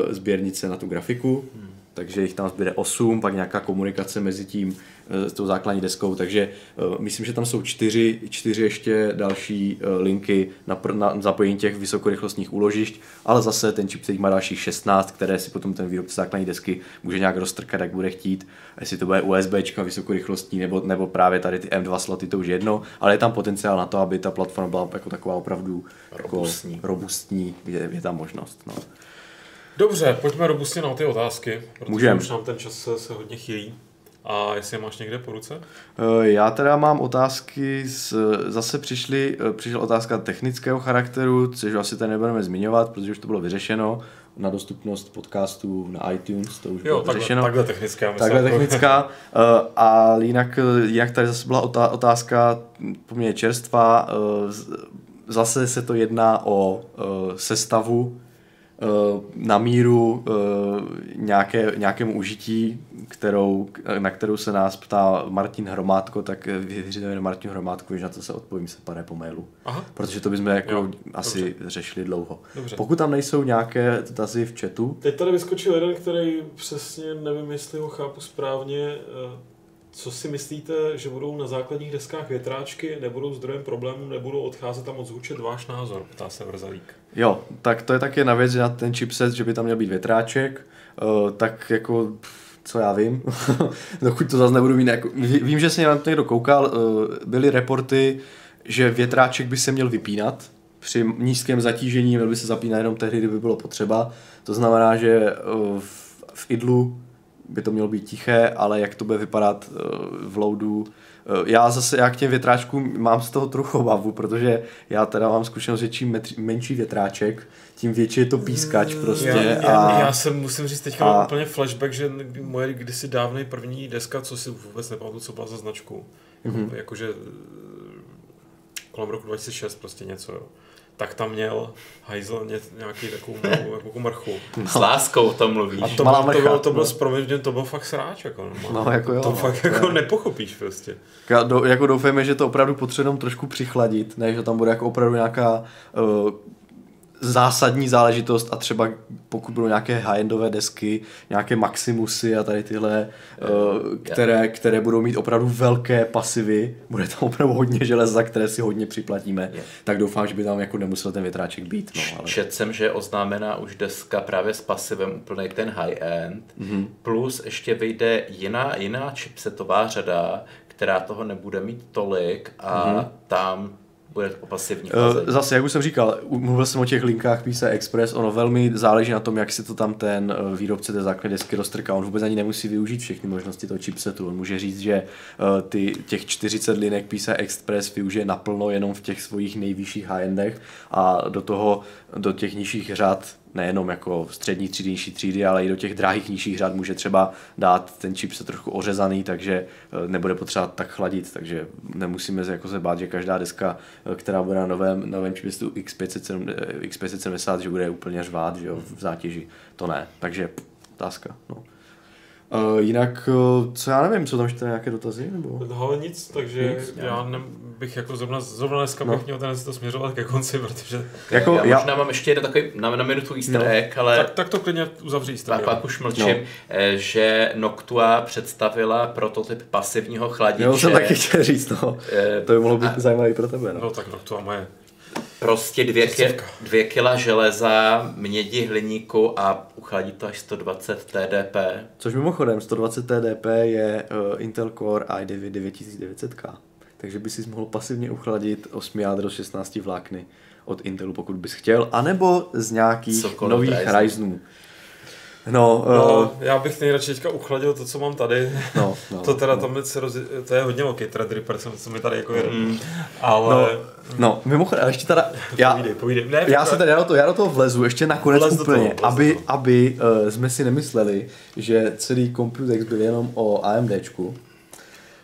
uh, sběrnice na tu grafiku, hmm. takže jich tam zbyde 8, pak nějaká komunikace mezi tím s tou základní deskou, takže eh, myslím, že tam jsou čtyři, čtyři ještě další eh, linky na, na zapojení těch vysokorychlostních úložišť, ale zase ten chipset má dalších 16, které si potom ten výrobce základní desky může nějak roztrkat, jak bude chtít, jestli to bude USB vysokorychlostní nebo, nebo právě tady ty M2 sloty, to už jedno, ale je tam potenciál na to, aby ta platforma byla jako taková opravdu robustní, jako robustní je, je tam možnost. No. Dobře, pojďme robustně na ty otázky, protože Můžem. už nám ten čas se, se hodně chýlí. A jestli je máš někde po ruce? Já teda mám otázky, z, zase přišly, přišla otázka technického charakteru, což asi tady nebudeme zmiňovat, protože už to bylo vyřešeno na dostupnost podcastů na iTunes, to už jo, bylo takhle, vyřešeno. takhle technická. Takhle jako... technická. A jinak, jinak tady zase byla otázka poměrně čerstvá. Zase se to jedná o sestavu Eh, na míru eh, nějaké, nějakému užití, kterou, na kterou se nás ptá Martin Hromádko, tak vyřízeme Martin Hromádko, že na to se odpovím separé po mailu. Aha. Protože to bychom jako jo, asi dobře. řešili dlouho. Dobře. Pokud tam nejsou nějaké dotazy v chatu. Teď tady vyskočil jeden, který přesně nevím, jestli ho chápu správně. Eh, co si myslíte, že budou na základních deskách větráčky, nebudou zdrojem problémů, nebudou odcházet tam moc zvučet? Váš názor, ptá se Vrzalík. Jo, tak to je taky na věc, že na ten chipset, že by tam měl být větráček, uh, tak jako co já vím, dokud to zase nebudu mít, jako, vím, že se na to někdo koukal, uh, byly reporty, že větráček by se měl vypínat, při nízkém zatížení měl by se zapínat jenom tehdy, kdyby bylo potřeba. To znamená, že uh, v, v idlu by to mělo být tiché, ale jak to bude vypadat uh, v loadu, já zase, já k těm větráčkům mám z toho trochu obavu, protože já teda mám zkušenost, že čím menší větráček, tím větší je to pískač mm, prostě. Já, já, a, já jsem, musím říct teďka a, úplně flashback, že moje kdysi dávnej první deska, co si vůbec nepamatuju, co byla za značku, mm-hmm. jakože kolem roku 2006 prostě něco, jo tak tam měl hajzl nějaký takovou jako mrchu. S láskou to mluvíš. A to, Malá to, bylo, to bylo no. to byl fakt sráč. Jako, no, no jako jo. To no, fakt jako je. nepochopíš prostě. Já do, jako doufejme, že to opravdu potřebujeme trošku přichladit, ne, že tam bude jako opravdu nějaká uh, zásadní záležitost a třeba pokud budou nějaké high-endové desky, nějaké Maximusy a tady tyhle, uh, které, které budou mít opravdu velké pasivy, bude tam opravdu hodně železa, které si hodně připlatíme, tak doufám, že by tam jako nemusel ten větráček být. No, ale... Čet jsem, že je oznámená už deska právě s pasivem úplně ten high-end, mm-hmm. plus ještě vyjde jiná, jiná chipsetová řada, která toho nebude mít tolik a mm-hmm. tam bude o pasivní. Eh, zase, jak už jsem říkal, mluvil jsem o těch linkách PCI Express, ono velmi záleží na tom, jak si to tam ten eh, výrobce té základní desky roztrká. On vůbec ani nemusí využít všechny možnosti toho chipsetu. On může říct, že eh, ty, těch 40 linek PCI Express využije naplno jenom v těch svých nejvyšších high-endech a do toho, do těch nižších řad nejenom jako střední třídy, nižší třídy, ale i do těch drahých nižších řad může třeba dát ten čip se trochu ořezaný, takže eh, nebude potřeba tak chladit, takže nemusíme se jako se bát, že každá deska, eh, která bude na novém, novém čipistu X570, X570, že bude úplně řvát že jo, v zátěži. To ne, takže otázka. No. Uh, jinak, uh, co já nevím, co tam ještě nějaké dotazy? Nebo? No, nic, takže nic, já ne, bych jako zrovna, zrovna dneska no. bych měl ten to směřovat ke konci, protože... Jako, já, já možná mám ještě jeden takový na, na minutu easter no. egg, ale... Tak, tak to klidně uzavří Pak, pak už mlčím, no. Eh, že Noctua představila prototyp pasivního chladiče. Jo, jsem taky chtěl říct, no. to by mohlo být a... zajímavý pro tebe, no. No tak Noctua moje Prostě dvě, ki, dvě kila železa, mědi, hliníku a uchladí to až 120 TDP. Což mimochodem 120 TDP je uh, Intel Core i9 9900K. Takže by si mohl pasivně uchladit 8 jádro 16 vlákny od Intelu, pokud bys chtěl, anebo z nějakých Cokoliv nových Ryzenů. No, no uh, já bych nejradši teďka uchladil to, co mám tady. No, no, to teda no. tam se roz... to je hodně velký Threadripper, co mi tady jako jeden. Mm. Ale... No, no mimochodem, ještě teda, já, povídej, povídej. Ne, já se tady, já do, toho, já do toho vlezu ještě nakonec vlez úplně, toho, aby, toho. aby uh, jsme si nemysleli, že celý Computex byl jenom o AMDčku,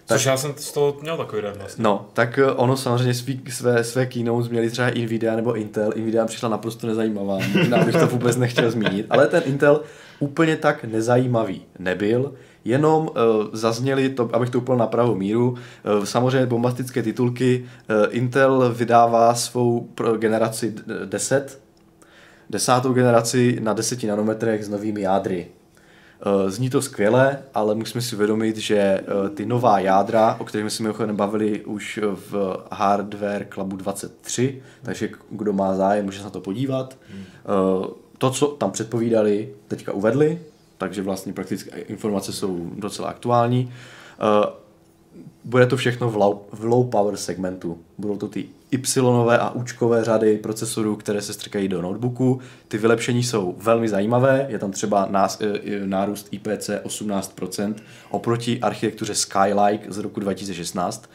tak, Což já jsem z toho měl takový den vlastně. No, tak eh, ono samozřejmě svý, své, své keynotes měli třeba Nvidia nebo Intel. Nvidia přišla naprosto nezajímavá, možná bych to vůbec nechtěl zmínit, ale ten Intel úplně tak nezajímavý nebyl, jenom uh, zazněli, to, abych to úplně na pravou míru, uh, samozřejmě bombastické titulky. Uh, Intel vydává svou generaci 10, desátou generaci na 10 nanometrech s novými jádry. Zní to skvěle, ale musíme si uvědomit, že ty nová jádra, o kterých jsme se bavili už v Hardware Clubu 23, takže kdo má zájem, může se na to podívat. Hmm to, co tam předpovídali, teďka uvedli, takže vlastně prakticky informace jsou docela aktuální. Uh, bude to všechno v low, v low power segmentu. Budou to ty Y a učkové řady procesorů, které se strkají do notebooku. Ty vylepšení jsou velmi zajímavé, je tam třeba nás, e, nárůst IPC 18% oproti architektuře Skylake z roku 2016,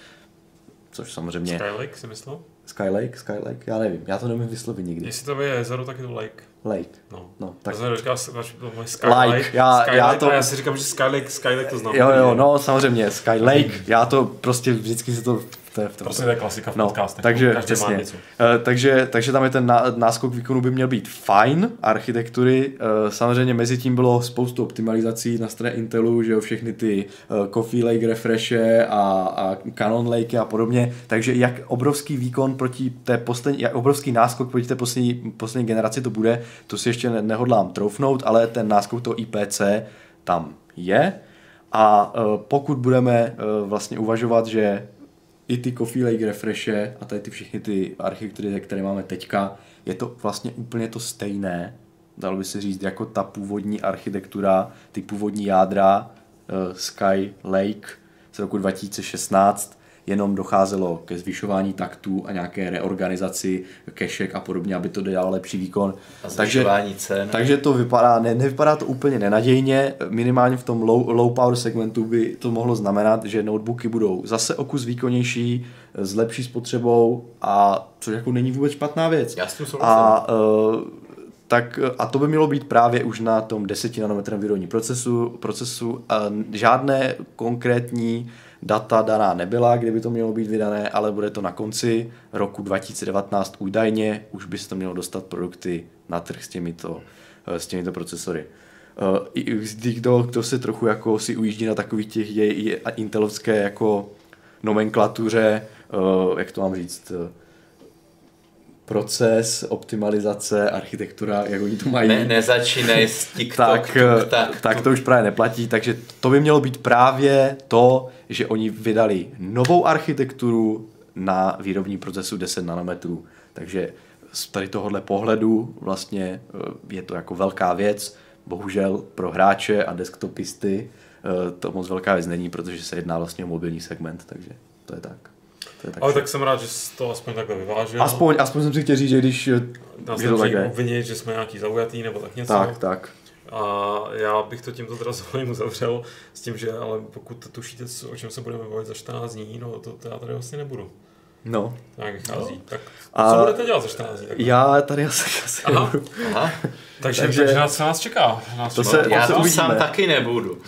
což samozřejmě... Skylake si myslel? Skylake, Skylake, já nevím, já to nemůžu vyslovit nikdy. Jestli to je jezero, tak je to lake. Lake. No. no tak... To říká Skylake. Like. Já, Skylake, já, to... já si říkám, že Skylake, Skylake to znamená. Jo, jo, no samozřejmě, Skylake, já to prostě vždycky se to to je, to prostě to je klasika v no, podcastech. Takže, každý má něco. Uh, takže, takže tam je ten náskok výkonu by měl být fajn, architektury. Uh, samozřejmě mezi tím bylo spoustu optimalizací na straně Intelu, že jo, všechny ty uh, Coffee Lake refreshe a, a Canon Lake a podobně. Takže jak obrovský výkon proti té poslední, jak obrovský náskok proti té poslední, poslední generaci to bude, to si ještě ne, nehodlám troufnout, ale ten náskok toho IPC tam je. A pokud budeme vlastně uvažovat, že i ty Coffee Lake refreshe a tady ty všechny ty architektury, které máme teďka, je to vlastně úplně to stejné, dalo by se říct, jako ta původní architektura, ty původní jádra uh, Sky Lake z roku 2016, jenom docházelo ke zvyšování taktů a nějaké reorganizaci kešek a podobně, aby to dělalo lepší výkon. A takže, cen. Takže to vypadá, ne, nevypadá to úplně nenadějně, minimálně v tom low, low power segmentu by to mohlo znamenat, že notebooky budou zase o kus výkonnější, s lepší spotřebou a což jako není vůbec špatná věc. Já s tím a, uh, tak a to by mělo být právě už na tom 10 nanometrem výrobní procesu, procesu a žádné konkrétní data daná nebyla, kdyby to mělo být vydané, ale bude to na konci roku 2019 údajně, už by se to mělo dostat produkty na trh s těmito, eh, s těmito procesory. Kdo, kdo se trochu jako si ujíždí na takových těch je, je intelovské jako nomenklatuře, uh, jak to mám říct, proces, optimalizace, architektura, jak oni to mají. Ne, nezačínej s TikTok, tak, tuk, tak, tak to už právě neplatí, takže to by mělo být právě to, že oni vydali novou architekturu na výrobní procesu 10 nanometrů. Takže z tady tohohle pohledu vlastně eh, je to jako velká věc. Bohužel pro hráče a desktopisty eh, to moc velká věc není, protože se jedná vlastně o mobilní segment, takže to je tak. To je tak Ale tak jsem rád, že jsi to aspoň takhle vyvážil. Aspoň, aspoň jsem si chtěl říct, že když Nás je to tak obvinit, že jsme nějaký zaujatý nebo tak něco. Tak, tak. A já bych to tímto teda zvolením uzavřel s tím, že ale pokud tušíte, o čem se budeme bavit za 14 dní, no to, to já tady vlastně nebudu. No. Tak vychází. No. Tak a co budete dělat za 14 dní? Takhle? Já tady asi, asi Aha. nebudu. Aha. takže, takže, takže nás, co nás čeká? Nás to se, já to sám taky nebudu. Uh,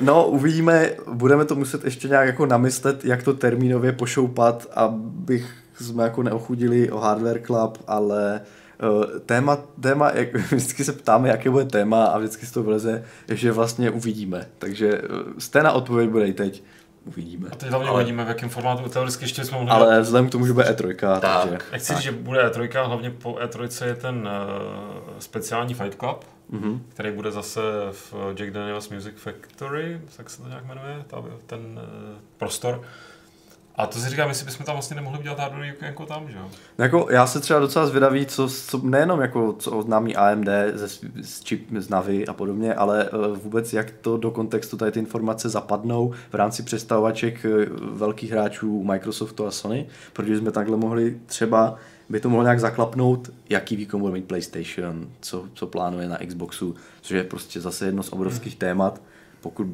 no, uvidíme, budeme to muset ještě nějak jako namyslet, jak to termínově pošoupat, abych jsme jako neochudili o Hardware Club, ale uh, téma, téma jak, vždycky se ptáme, jaké bude téma a vždycky se to vleze, že vlastně uvidíme. Takže uh, jste na odpověď bude i teď uvidíme. A teď hlavně ale... uvidíme, v jakém formátu. Teoreticky ještě jsme mohli... Ale vzhledem k tomu, že bude E3, tak. takže... Jak chci, že bude E3, hlavně po E3 je ten uh, speciální Fight Club, mm-hmm. který bude zase v Jack Daniels Music Factory, tak se to nějak jmenuje, ta, ten uh, prostor. A to si říkám, jestli bychom tam vlastně nemohli udělat hardware jako tam, že jo? Jako, já se třeba docela zvědavý, co, co nejenom jako, co oznámí AMD ze, z čip, z Navy a podobně, ale uh, vůbec jak to do kontextu tady ty informace zapadnou v rámci představovaček uh, velkých hráčů Microsoftu a Sony, protože jsme takhle mohli třeba by to mohlo nějak zaklapnout, jaký výkon bude mít PlayStation, co, co plánuje na Xboxu, což je prostě zase jedno z obrovských témat. Pokud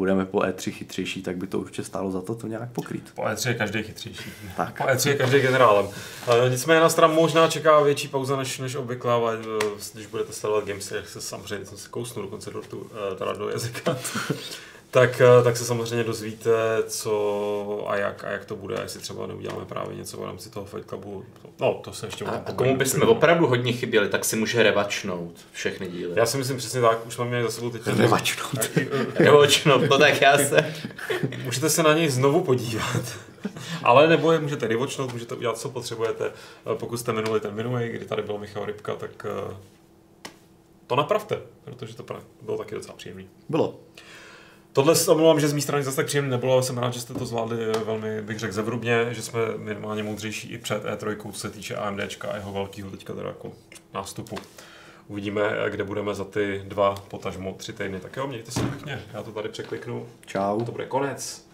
budeme po E3 chytřejší, tak by to určitě stálo za to to nějak pokrýt. Po E3 je každý chytřejší. Tak. Po E3 je každý generálem. E, nicméně na stran možná čeká větší pauza než, než obvykle, ale e, když budete sledovat Gamesy, jak se samozřejmě jsem se kousnu dokonce do, tu, teda do jazyka. Tak, eh, tak se samozřejmě dozvíte, co a jak, a jak to bude, jestli třeba neuděláme právě něco v rámci toho Fight Clubu. No, to se ještě A, a komu bychom opravdu hodně chyběli, tak si může revačnout všechny díly. Já si myslím přesně tak, už jsme měli za sebou teď. Revačnout. revačnout, no tak já se... Můžete se na něj znovu podívat. Ale nebo je můžete revačnout, můžete udělat, co potřebujete. Eh, pokud jste minuli ten minulý, kdy tady byl Michal Rybka, tak eh, to napravte, protože to bylo taky docela příjemný. Bylo. Tohle se omlouvám, že z mé strany zase tak příjemně nebylo, ale jsem rád, že jste to zvládli velmi, bych řekl, zevrubně, že jsme minimálně moudřejší i před E3, co se týče AMDčka a jeho velkého teďka teda jako nástupu. Uvidíme, kde budeme za ty dva, potažmo tři týdny. Tak jo, mějte se pěkně. Já to tady překliknu. Čau. To bude konec.